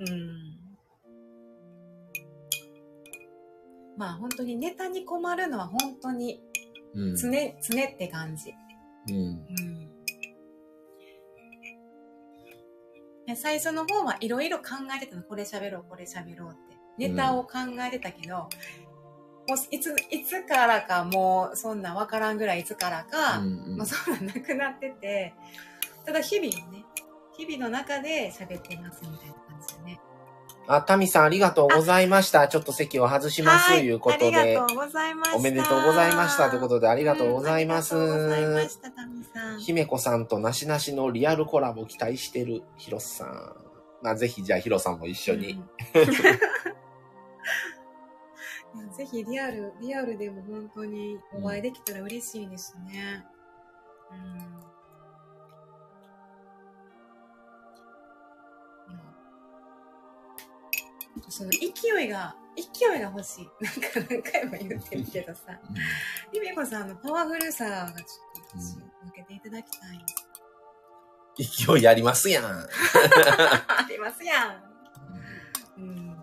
うん。まあ本当にネタに困るのは本当にうん常、常って感じ。うんうん。で最初の方はいろいろ考えてたの。これ喋ろう、これ喋ろうって。ネタを考えてたけど、もういつ、いつからかもうそんなわからんぐらいいつからか、うんうんもうそんなんなくなってて、ただ日々をね、日々の中で喋ってますみたいな。あ、タミさんありがとうございました。ちょっと席を外します、はいいうことありでが。とうございました。おめでとうございました。ということで、ありがとうございます。うんありがとうございました、タミさん。姫子さんとなしなしのリアルコラボ期待してるヒロさん。まあ、ぜひじゃあヒロさんも一緒に。うん *laughs* ぜひリアル、リアルでも本当にお会いできたら嬉しいですね。うん。その勢いが、勢いが欲しい。なんか何回も言ってるけどさ。リメコさんのパワフルさがちょっと私分けていただきたい。勢いありますやん。*laughs* ありますやん。うん。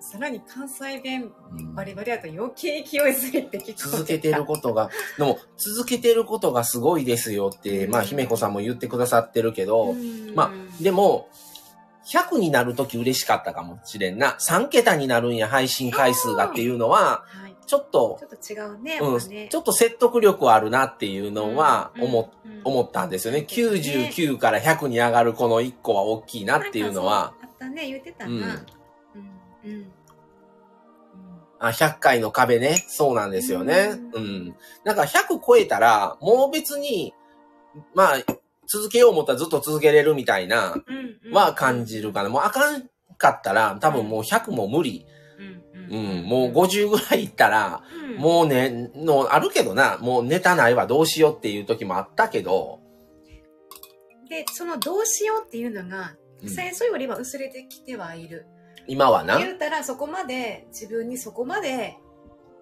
さらに関西弁バリバリだと余計勢いづいて聞こ続けてることが、でも、続けてることがすごいですよって、まあ、姫子さんも言ってくださってるけど、うんまあ、でも、100になるとき嬉しかったかもしれんな。3桁になるんや、配信回数がっていうのは、はい、ちょっとちょ、っと違うね。うん、ちょっと説得力あるなっていうのは思思ったんですよね。ね99から100に上がるこの1個は大きいなっていうのは、あったね、言ってたな。うんうん。うん。うんあ100回の壁ね。そうなんですよね。ううんん。なんか100超えたら、もう別に、まあ、続けよう思ったらずっと続けれるみたいな、は感じるかな。もうあかんかったら、多分もう100も無理。うんうん。もう50ぐらいいったら、うんもうね、の、あるけどな、もうネタないわ、どうしようっていう時もあったけど、で、そのどうしようっていうのが、うん最初よりは薄れてきてはいる。今はな。言うたらそこまで、自分にそこまで、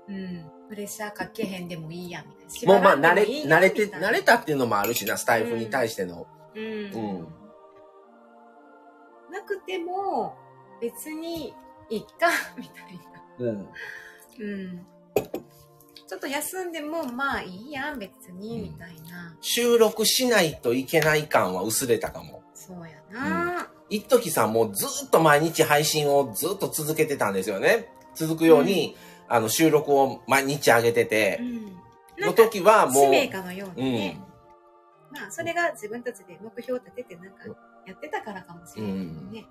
うん、プレッシャーかけへんでもいいや、みたいな。もうまあ慣れ、縛らんでもいいや慣れて、みたいな慣れたっていうのもあるしな、スタイフに対しての。うん。うんなくても、別に、いっか、みたいな。うん。うん。ちょっと休んでも、まあいいやん、別に、うんみたいな。収録しないといけない感は薄れたかも。そうやな。一時さんもうずっと毎日配信をずっと続けてたんですよね。続くように、あの、収録を毎日上げててう、ん。の時はもう、使命感のよううにねん。。まあ、それが自分たちで目標を立ててなんかやってたからかもしれないけどね。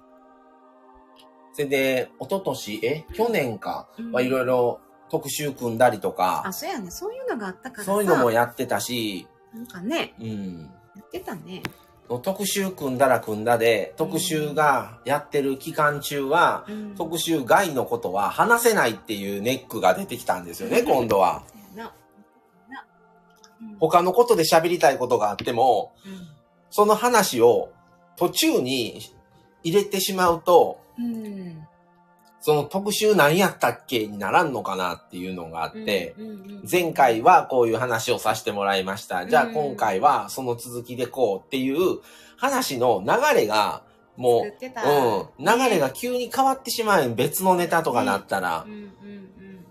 それで、一昨年え去年かうんはいろいろ特集組んだりとかあ、、そうやね。そういうのがあったからさ。そういうのもやってたし、なんかね、うん。やってたね。特集組んだら組んだで、特集がやってる期間中は、うん。特集外のことは話せないっていうネックが出てきたんですよね、今度は。他のことで喋りたいことがあっても、その話を途中に入れてしまうと、うん。うん。その特集何やったっけにならんのかなっていうのがあって、前回はこういう話をさせてもらいました。じゃあうん今回はその続きでこうっていう話の流れがもう、うん、流れが急に変わってしまう別のネタとかなったらうん、うんうん。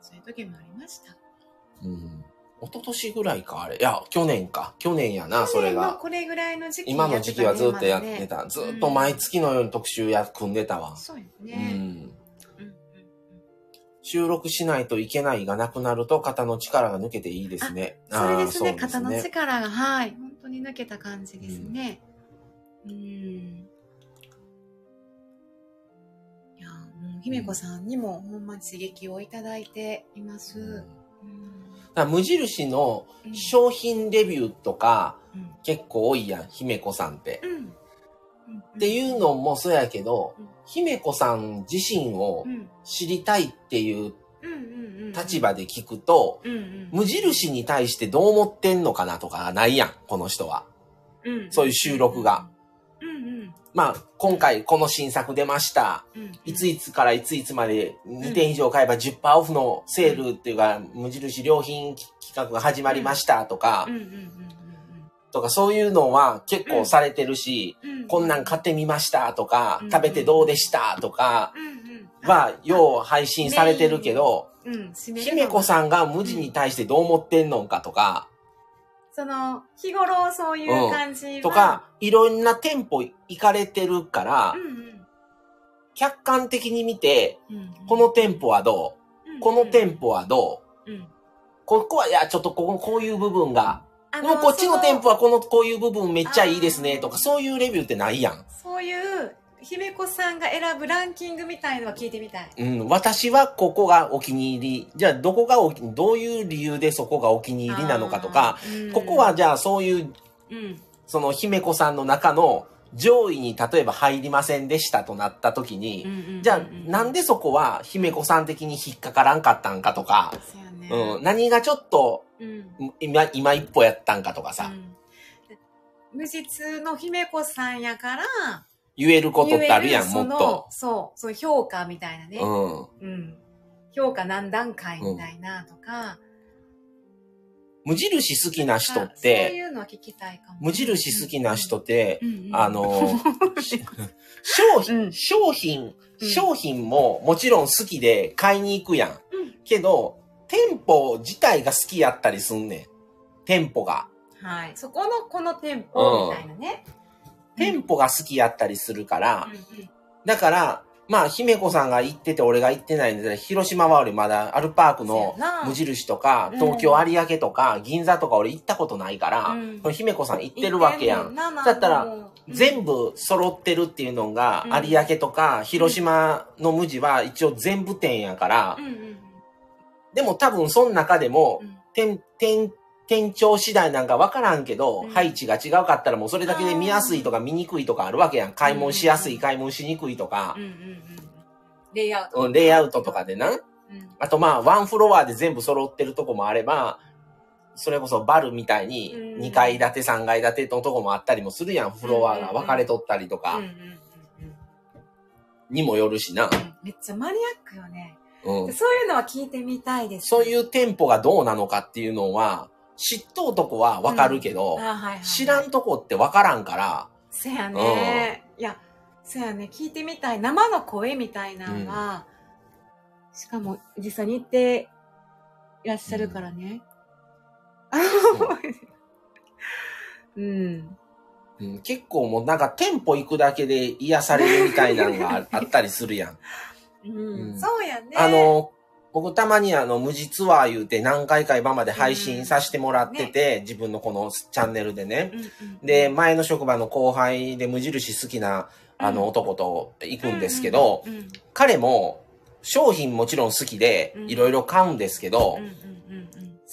そういう時もありました。うん、一昨年ぐらいかあれ。いや、去年か。去年やな、それが。これぐらいの時期今の時期はずっとやってた。ずっと毎月のように特集や、組んでたわ。そうようね。ん。うんうん収録しないといけないがなくなると肩の力が抜けていいですね。うんそれですね肩の力が、はい、本当に抜けた感じですね。うん。いや、もう、姫子さんにも、ほんまに刺激をいただいています。うんだうん無印のうん商品レビューとかうん結構多いやん、姫子さんって。うん。っていうのもそうやけどうん、姫子さん自身をうん、知りたいっていう。立場で聞くと。無印に対してどう思ってんのかなとかないやん、この人は。うんそういう収録が。まあ、今回この新作出ました。うん。いついつからいついつまで2点以上買えば10%オフのセールっていうか、無印良品企画が始まりましたとかとかそういうのは結構されてるし。こんなん買ってみましたとかう、ん食べてどうでしたとか。は、よう配信されてるけど、姫子さんが無地に対してどう思ってんのかとか、その、日頃そういう感じは。とか、いろんな店舗行かれてるからう、ん客観的に見て、うん。うんこの店舗はどう？この店舗はどう？うん。ここは、いや、ちょっとここ、こういう部分が、もこっちの店舗は。はこの、こういう部分めっちゃいいですね、とか、そういうレビューってないやん。そういう、姫子さんが選ぶランキングみたいのは聞いてみたい。うん、私はここがお気に入り。じゃあ、どこがお気、どういう理由でそこがお気に入りなのかとか、ここは、じゃあそういう、うん。その姫子さんの中の上位に例えば入りませんでしたとなった時に、うんじゃあなんでそこは姫子さん的に引っかからんかったんかとか、そうやね。うん、何がちょっとうん。今、今一歩やったんかとかさ、うん無実の姫子さんやから、言えることってあるやん、もっと。そう、そう評価みたいなね。うん。うん。評価何段階みたいなとか。無印好きな人っそういて、うのは聞きたいかも。無印好きな人って、あの、*laughs* し商品、うん商品、うん商品ももちろん好きで買いに行くやん。うんけど、店舗自体が好きやったりすんねん。店舗が。はい。そこのこの店舗みたいなね。店舗が好きやったりするから、だから、まあ、姫子さんが行ってて俺が行ってないんで、広島は俺まだアルパークの無印とか、うん。東京有明とか、銀座とか俺行ったことないから、うん。姫子さん行ってるわけやん。だだったら全部揃ってるっていうのが、うん。有明とか広島の無地は一応全部店やからでも多分その中でもう、ん。店、店、店長次第なんかわからんけど、うん配置が違うかったらもうそれだけで見やすいとか見にくいとかあるわけやん。買い物しやすい、買い物しにくいとかうん、うんうんレイアウト。うんレイアウトとかでな。うんあとまあ、ワンフロアで全部揃ってるとこもあれば、それこそバルみたいにうん2階建て3階建てのとこもあったりもするやん。フロアが分かれとったりとかうんうんにもよるしな。うんめっちゃマニアックよね。うん。そういうのは聞いてみたいです。そういう店舗がどうなのかっていうのは、知っとうとこは分かるけど、あはいはい、知らんとこって分からんから、せやね。いや、せやね。聞いてみたい。生の声みたいなのは、しかも実際に行っていらっしゃるからね。うん。うん結構もうなんか店舗行くだけで癒されるみたいなのがああったりするやん。うんうんそうやね。あ、の、僕たまにあの、無実ツアー言うて何回か今まで配信させてもらってて、自分のこのチャンネルでね。で、前の職場の後輩で無印好きな、あの、うん男と行くんですけど、彼も商品もちろん好きでう、ん。いろいろ買うんですけど、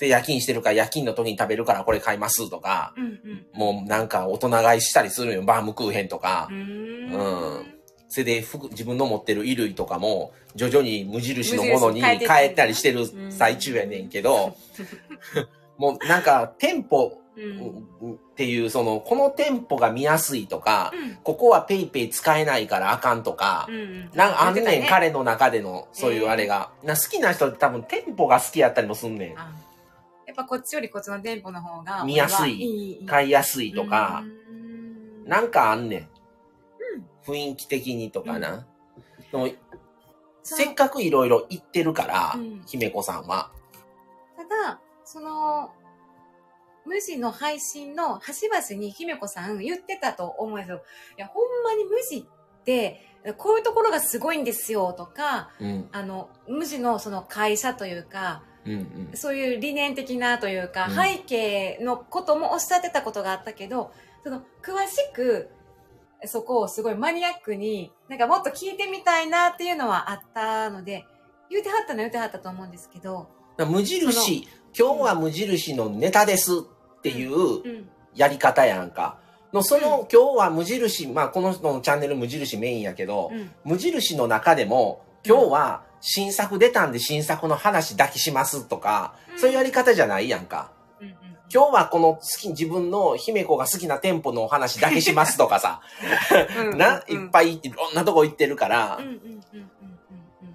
夜勤してるから夜勤の時に食べるからこれ買いますとか、うんうん。もうなんか大人買いしたりするよ。バームクーヘンとか。う。ん。うんそれで服、自分の持ってる衣類とかも、徐々に無印のものに変えたりしてる最中やねんけど、*laughs* もうなんか店舗うん。っていう、その、この店舗が見やすいとか、うん。ここはペイペイ使えないからあかんとか、なんかあんねん、彼の中での、そういうあれが。な好きな人って多分店舗が好きやったりもすんねん。あやっぱこっちよりこっちの店舗の方が見やすい。買いやすいとか、うん。なんかあんねん。雰囲気的にとかな。でもそのせっかくいろいろ言ってるからうん、姫子さんは。ただその無地の配信の端々に姫子さん言ってたと思うんですよ。いや、ほんまに無地って、こういうところがすごいんですよとか、うん、あの、無地のその会社というか、うん、うん。そういう理念的なというか、うん背景のこともおっしゃってたことがあったけど、その、詳しく、そこをすごいマニアックに、なんかもっと聞いてみたいなっていうのはあったので、言うてはったのは言うてはったと思うんですけど、無印、今日は無印のネタですっていううん。やり方やんか。の、その、今日は無印、まあこの人のチャンネル無印メインやけど、うん。無印の中でも、今日は新作出たんで新作の話だけしますとか、うんそういうやり方じゃないやんか。今日はこの好き、自分の姫子が好きな店舗のお話だけしますとかさ、うん *laughs* な、いっぱい。いいろんなとこ行ってるから。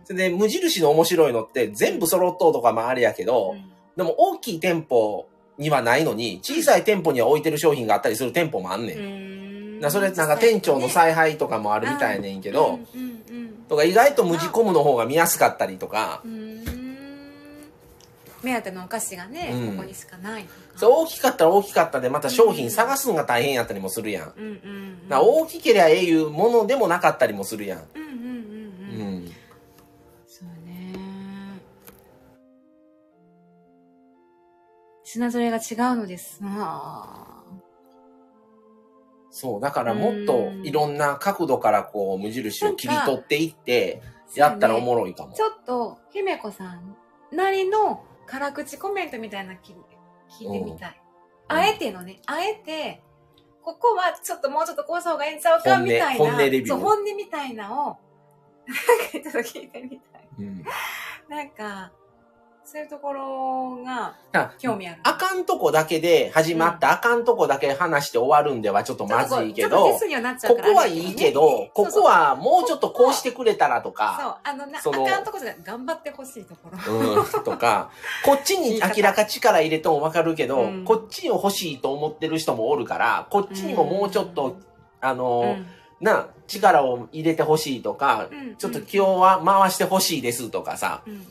それで無印の面白いのって全部揃っとうとかもあれやけど、うん。でも大きい店舗にはないのに、小さい店舗には置いてる商品があったりする店舗もあんねん。うん。なそれなんか店長の采配とかもあるみたいねんけど、とか意外と無地コムの方が見やすかったりとか、うーん目当てのお菓子がね、うんここにしかないとかそう大きかったら大きかったでまた商品探すのが大変やったりもするやん。うんうんうんだから大きけりゃええいうものでもなかったりもするやん。うんうんうんううんん。そうね品揃えが違うのですあそう。だからもっといろんな角度からこう無印を切り取っていって、ーやったらおもろいかも。ちょっと姫子さんなりの辛口コメントみたいなの聞聞いてみたい、あえてのね。あえてここはちょっともうちょっとこうした方がいいんちゃうかみたいな本音レビューそう本音みたいなのをなんかちょっと聞いてみたい。うん。なんかそういうところがあ興味ある。あかんとこだけで始まって、あかんとこだけ話して終わるんではちょっとまずいけどここはいいけど、ここはもうちょっとこうしてくれたらとそうか、あのなそのあかんとこじゃない。頑張ってほしいところ。うん、とか、こっちに明らか力入れとんわかるけど、うん。こっちを欲しいと思ってる人もおるから、こっちにももうちょっと、あの、な、力を入れてほしいとか、うんちょっと今日は回してほしいですとかさ、うんうんう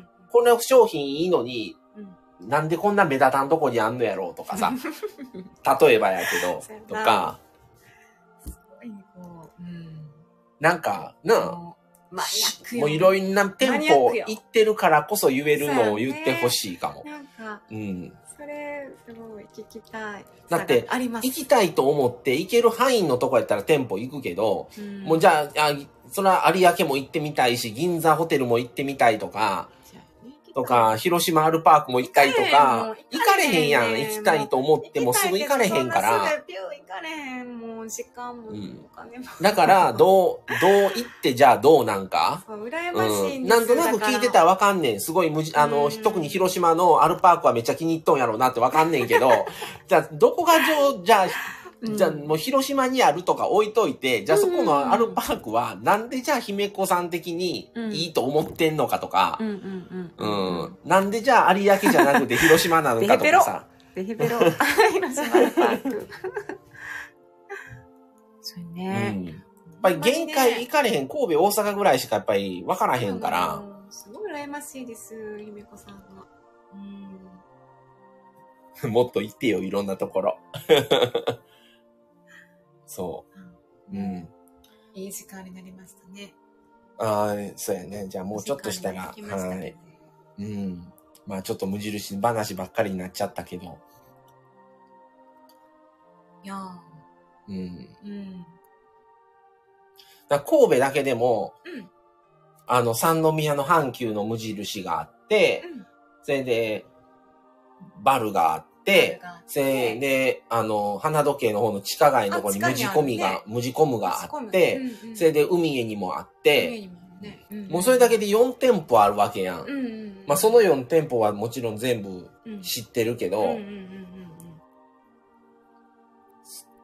んこの商品いいのに、うん。なんでこんな目立たんとこにあんのやろうとかさ、*laughs* 例えばやけどとか、すごいねこううん。なんか、な、もうマニアックよもういろんな店舗行ってるからこそ言えるのを言ってほしいかも。なんかうん。それすごい聞きたい。だって行きたいと思って行ける範囲のとこやったら店舗行くけど、うん。もうじゃあ、あそれは有明も行ってみたいし、銀座ホテルも行ってみたいとか、とか、広島アルパークも行ったりとか、行かれへんやん。ね行きたいと思ってもすぐ行かれへんから。行かれへん。もうん。お金も。だから、*laughs* どう、どう行ってじゃあどうなんか？羨ましいうん。なんとなく聞いてたらわかんねん。すごいあの、うん。特に広島のアルパークはめっちゃ気に入っとんやろうなってわかんねんけど、*laughs* じゃあ、どこが上、じゃあ、うんじゃあもう広島にあるとか置いといて、じゃあそこのアルパークはなんでじゃあ姫子さん的にいいと思ってんのかとかう、んうんううん。ん。なんでじゃあ有明じゃなくて広島なのかとかさ。ベヘベロ。*laughs* 広島パーク。*laughs* そううね、ん。やっぱり限界行かれへん、神戸、大阪ぐらいしかやっぱり分からへんから、うん。すごい羨ましいです姫子さんは。うん。*laughs* もっと行ってよ、いろんなところ。そう。うん。いい時間になりましたねああ、そうやね。じゃあもうちょっとしたら、ねはい。うん。まあちょっと無印話ばっかりになっちゃったけど。いやうん。ーうん。だ神戸だけでも、うんあの、三宮の阪急の無印があって、うん。それで、バルがあって、があって。それで、あの、花時計の方の地下街のところにあ無地込みが、無地込むがあって、うんうん。それで海へにもあって、もうそれだけで4店舗あるわけやん。うんうんうん。まあその4店舗はもちろん全部うん。知ってるけど、うんうんうんうん。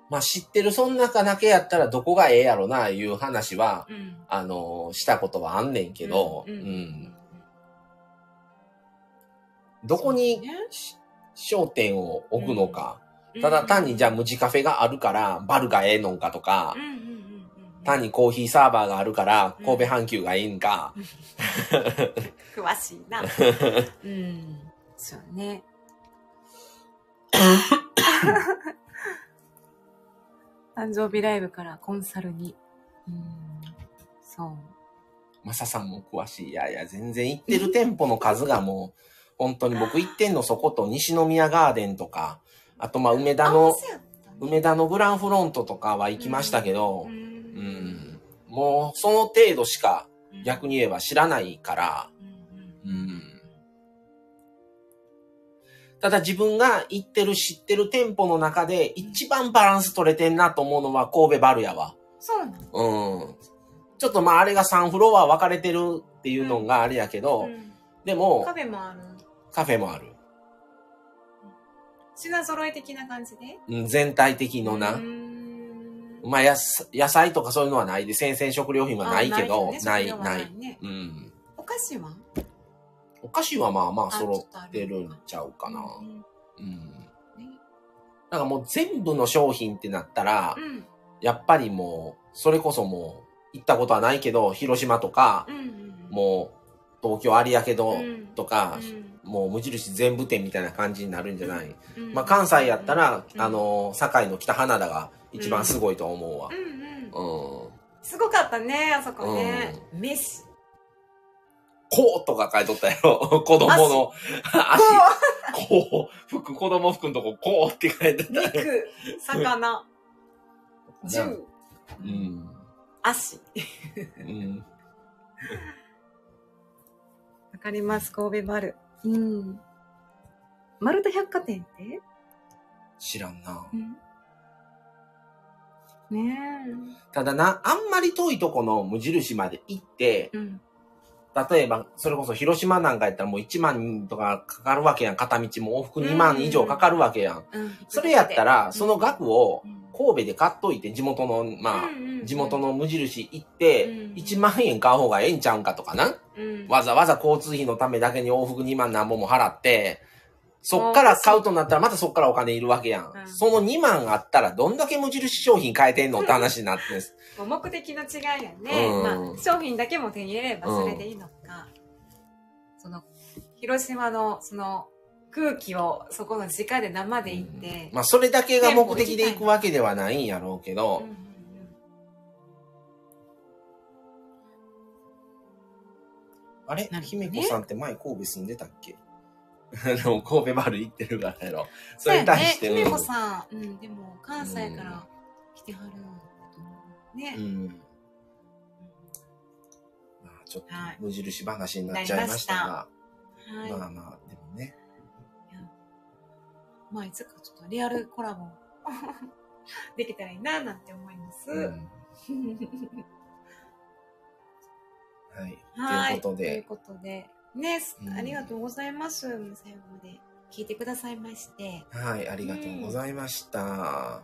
まあ知ってるそん中だけやったらどこがええやろな、いう話は。あの、したことはあんねんけど、うんん。ううん。どこに焦点を置くのか。うんただ単にじゃあ無地カフェがあるから、バルがええのかとか単にコーヒーサーバーがあるから、うん神戸阪急がいいんか、*laughs* 詳しいな。*laughs* うん。そうね。*laughs* 誕生日ライブからコンサルに。うん。そう。マサさんも詳しい。いやいや、全然行ってる店舗の数がもう、本当に僕行ってんのそこと西宮ガーデンとか、あとまあ梅田あの、梅田のグランフロントとかは行きましたけど、ううん、ん。もうその程度しかうん逆に言えば知らないから、うんうんうん。ただ自分が行ってる知ってる店舗の中で一番バランス取れてんなと思うのは神戸バルやわ。そうなの？うん。ちょっとまああれが3フロア分かれてるっていうのがあれやけど、うんでもカフェもある。カフェもある。品揃え的な感じで？うん全体的のな。まあやす野菜とかそういうのはない。で、先々食料品はないけど、あない、けどね。ない。食料はね。うん。お菓子は？お菓子はまあまああ揃ってるんちゃうかな。うん。うん。ね。なんかもう全部の商品ってなったら、うん。やっぱりもう、それこそもう、行ったことはないけど、広島とかう、んうんもう、東京有明堂うん。とか、うんもう無印全部店みたいな感じになるんじゃない、うんまあ関西やったら、うんあの、堺の北花田が一番すごいと思うわう。んうんうん。すごかったねあそこねメスこうとか書いとったやろ。*laughs* 子供の *laughs* 足。こう。服、子供服のとこ、こうって書いてたよ。肉魚銃うん。足うん。*laughs* わかります神戸バルうん。丸太百貨店って？知らんな。ねただな、あんまり遠いとこの無印まで行ってえ、うん。例えば、それこそ広島なんかやったらもう1万とかかかるわけやん。片道も往復2万以上かかるわけやん。うん。それやったら、その額をうん。神戸で買っといて、地元の、まうんうんうん。あ、地元の無印行ってうん、1万円買う方がええんちゃうんかとかな。うん。わざわざ交通費のためだけに往復2万何本も払って、そっから買うとなったらまたそっからお金いるわけやん。うん。その2万あったらどんだけ無印商品買えてんのって話になって目的の違いやね、うん。まあ、商品だけも手に入れればそれでいいのか、その広島のその空気をそこの直で生で行って、まあそれだけが目的で行くわけではないんやろうけどうん、あれ？なるほどね。姫子さんって前神戸住んでたっけ？*laughs* あの、神戸バル行ってるからやろ。それそうやね。に対して、姫子うんさん、うん、でも関西から来てはるうね、うん。まあちょっとはい。無印話になっちゃいましたが、はい、まあまあ、でもね。まあいつかちょっとリアルコラボ。*laughs* できたらいいななんて思います、うんはい。はい。ということで、ということで、ね、うんありがとうございます。最後まで聞いてくださいまして。はい、ありがとうございました。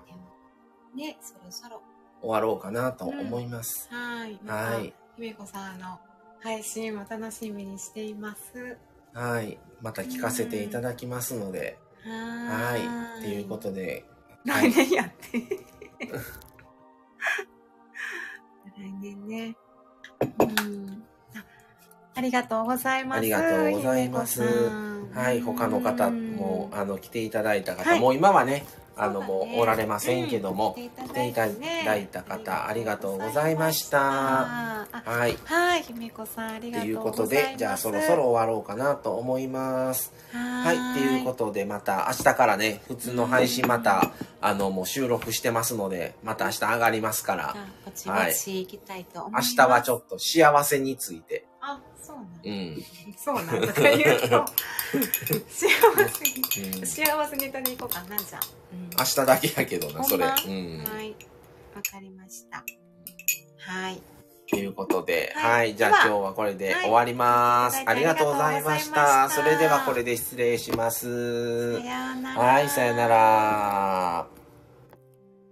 ね、そろそろ。終わろうかなと思います。はい。またはい。姫子さんの配信も楽しみにしています。はい。また聞かせていただきますので、ははーい。ということで、来年やって。*laughs* 来年ね。うん。あありがとうございます。ありがとうございますはい、他の方うんも、あの、来ていただいた方、はいもう今はね、あの、もうおられませんけども、うん来ていただいた方、ありがとうございました。あはい。はい、姫子さんありということで。じゃあそろそろ終わろうかなと思います。はい。っていうことで、また明日からね、普通の配信また、あの、もう収録してますので、また明日上がりますから、じゃあぼちぼち行きたい明。日はちょっと幸せについて、あ、そうなんだ。うん。そうなんだとか言うと、*laughs* 幸せに、うん幸せに取りに行こうかな、じゃあ。うん明日だけやけどな、それ。うん。はい。わかりました。はい。ということで、はいはい、じゃあ今日はこれではい終わります。はいありがとうございました。それではこれで失礼します。はい、さよなら。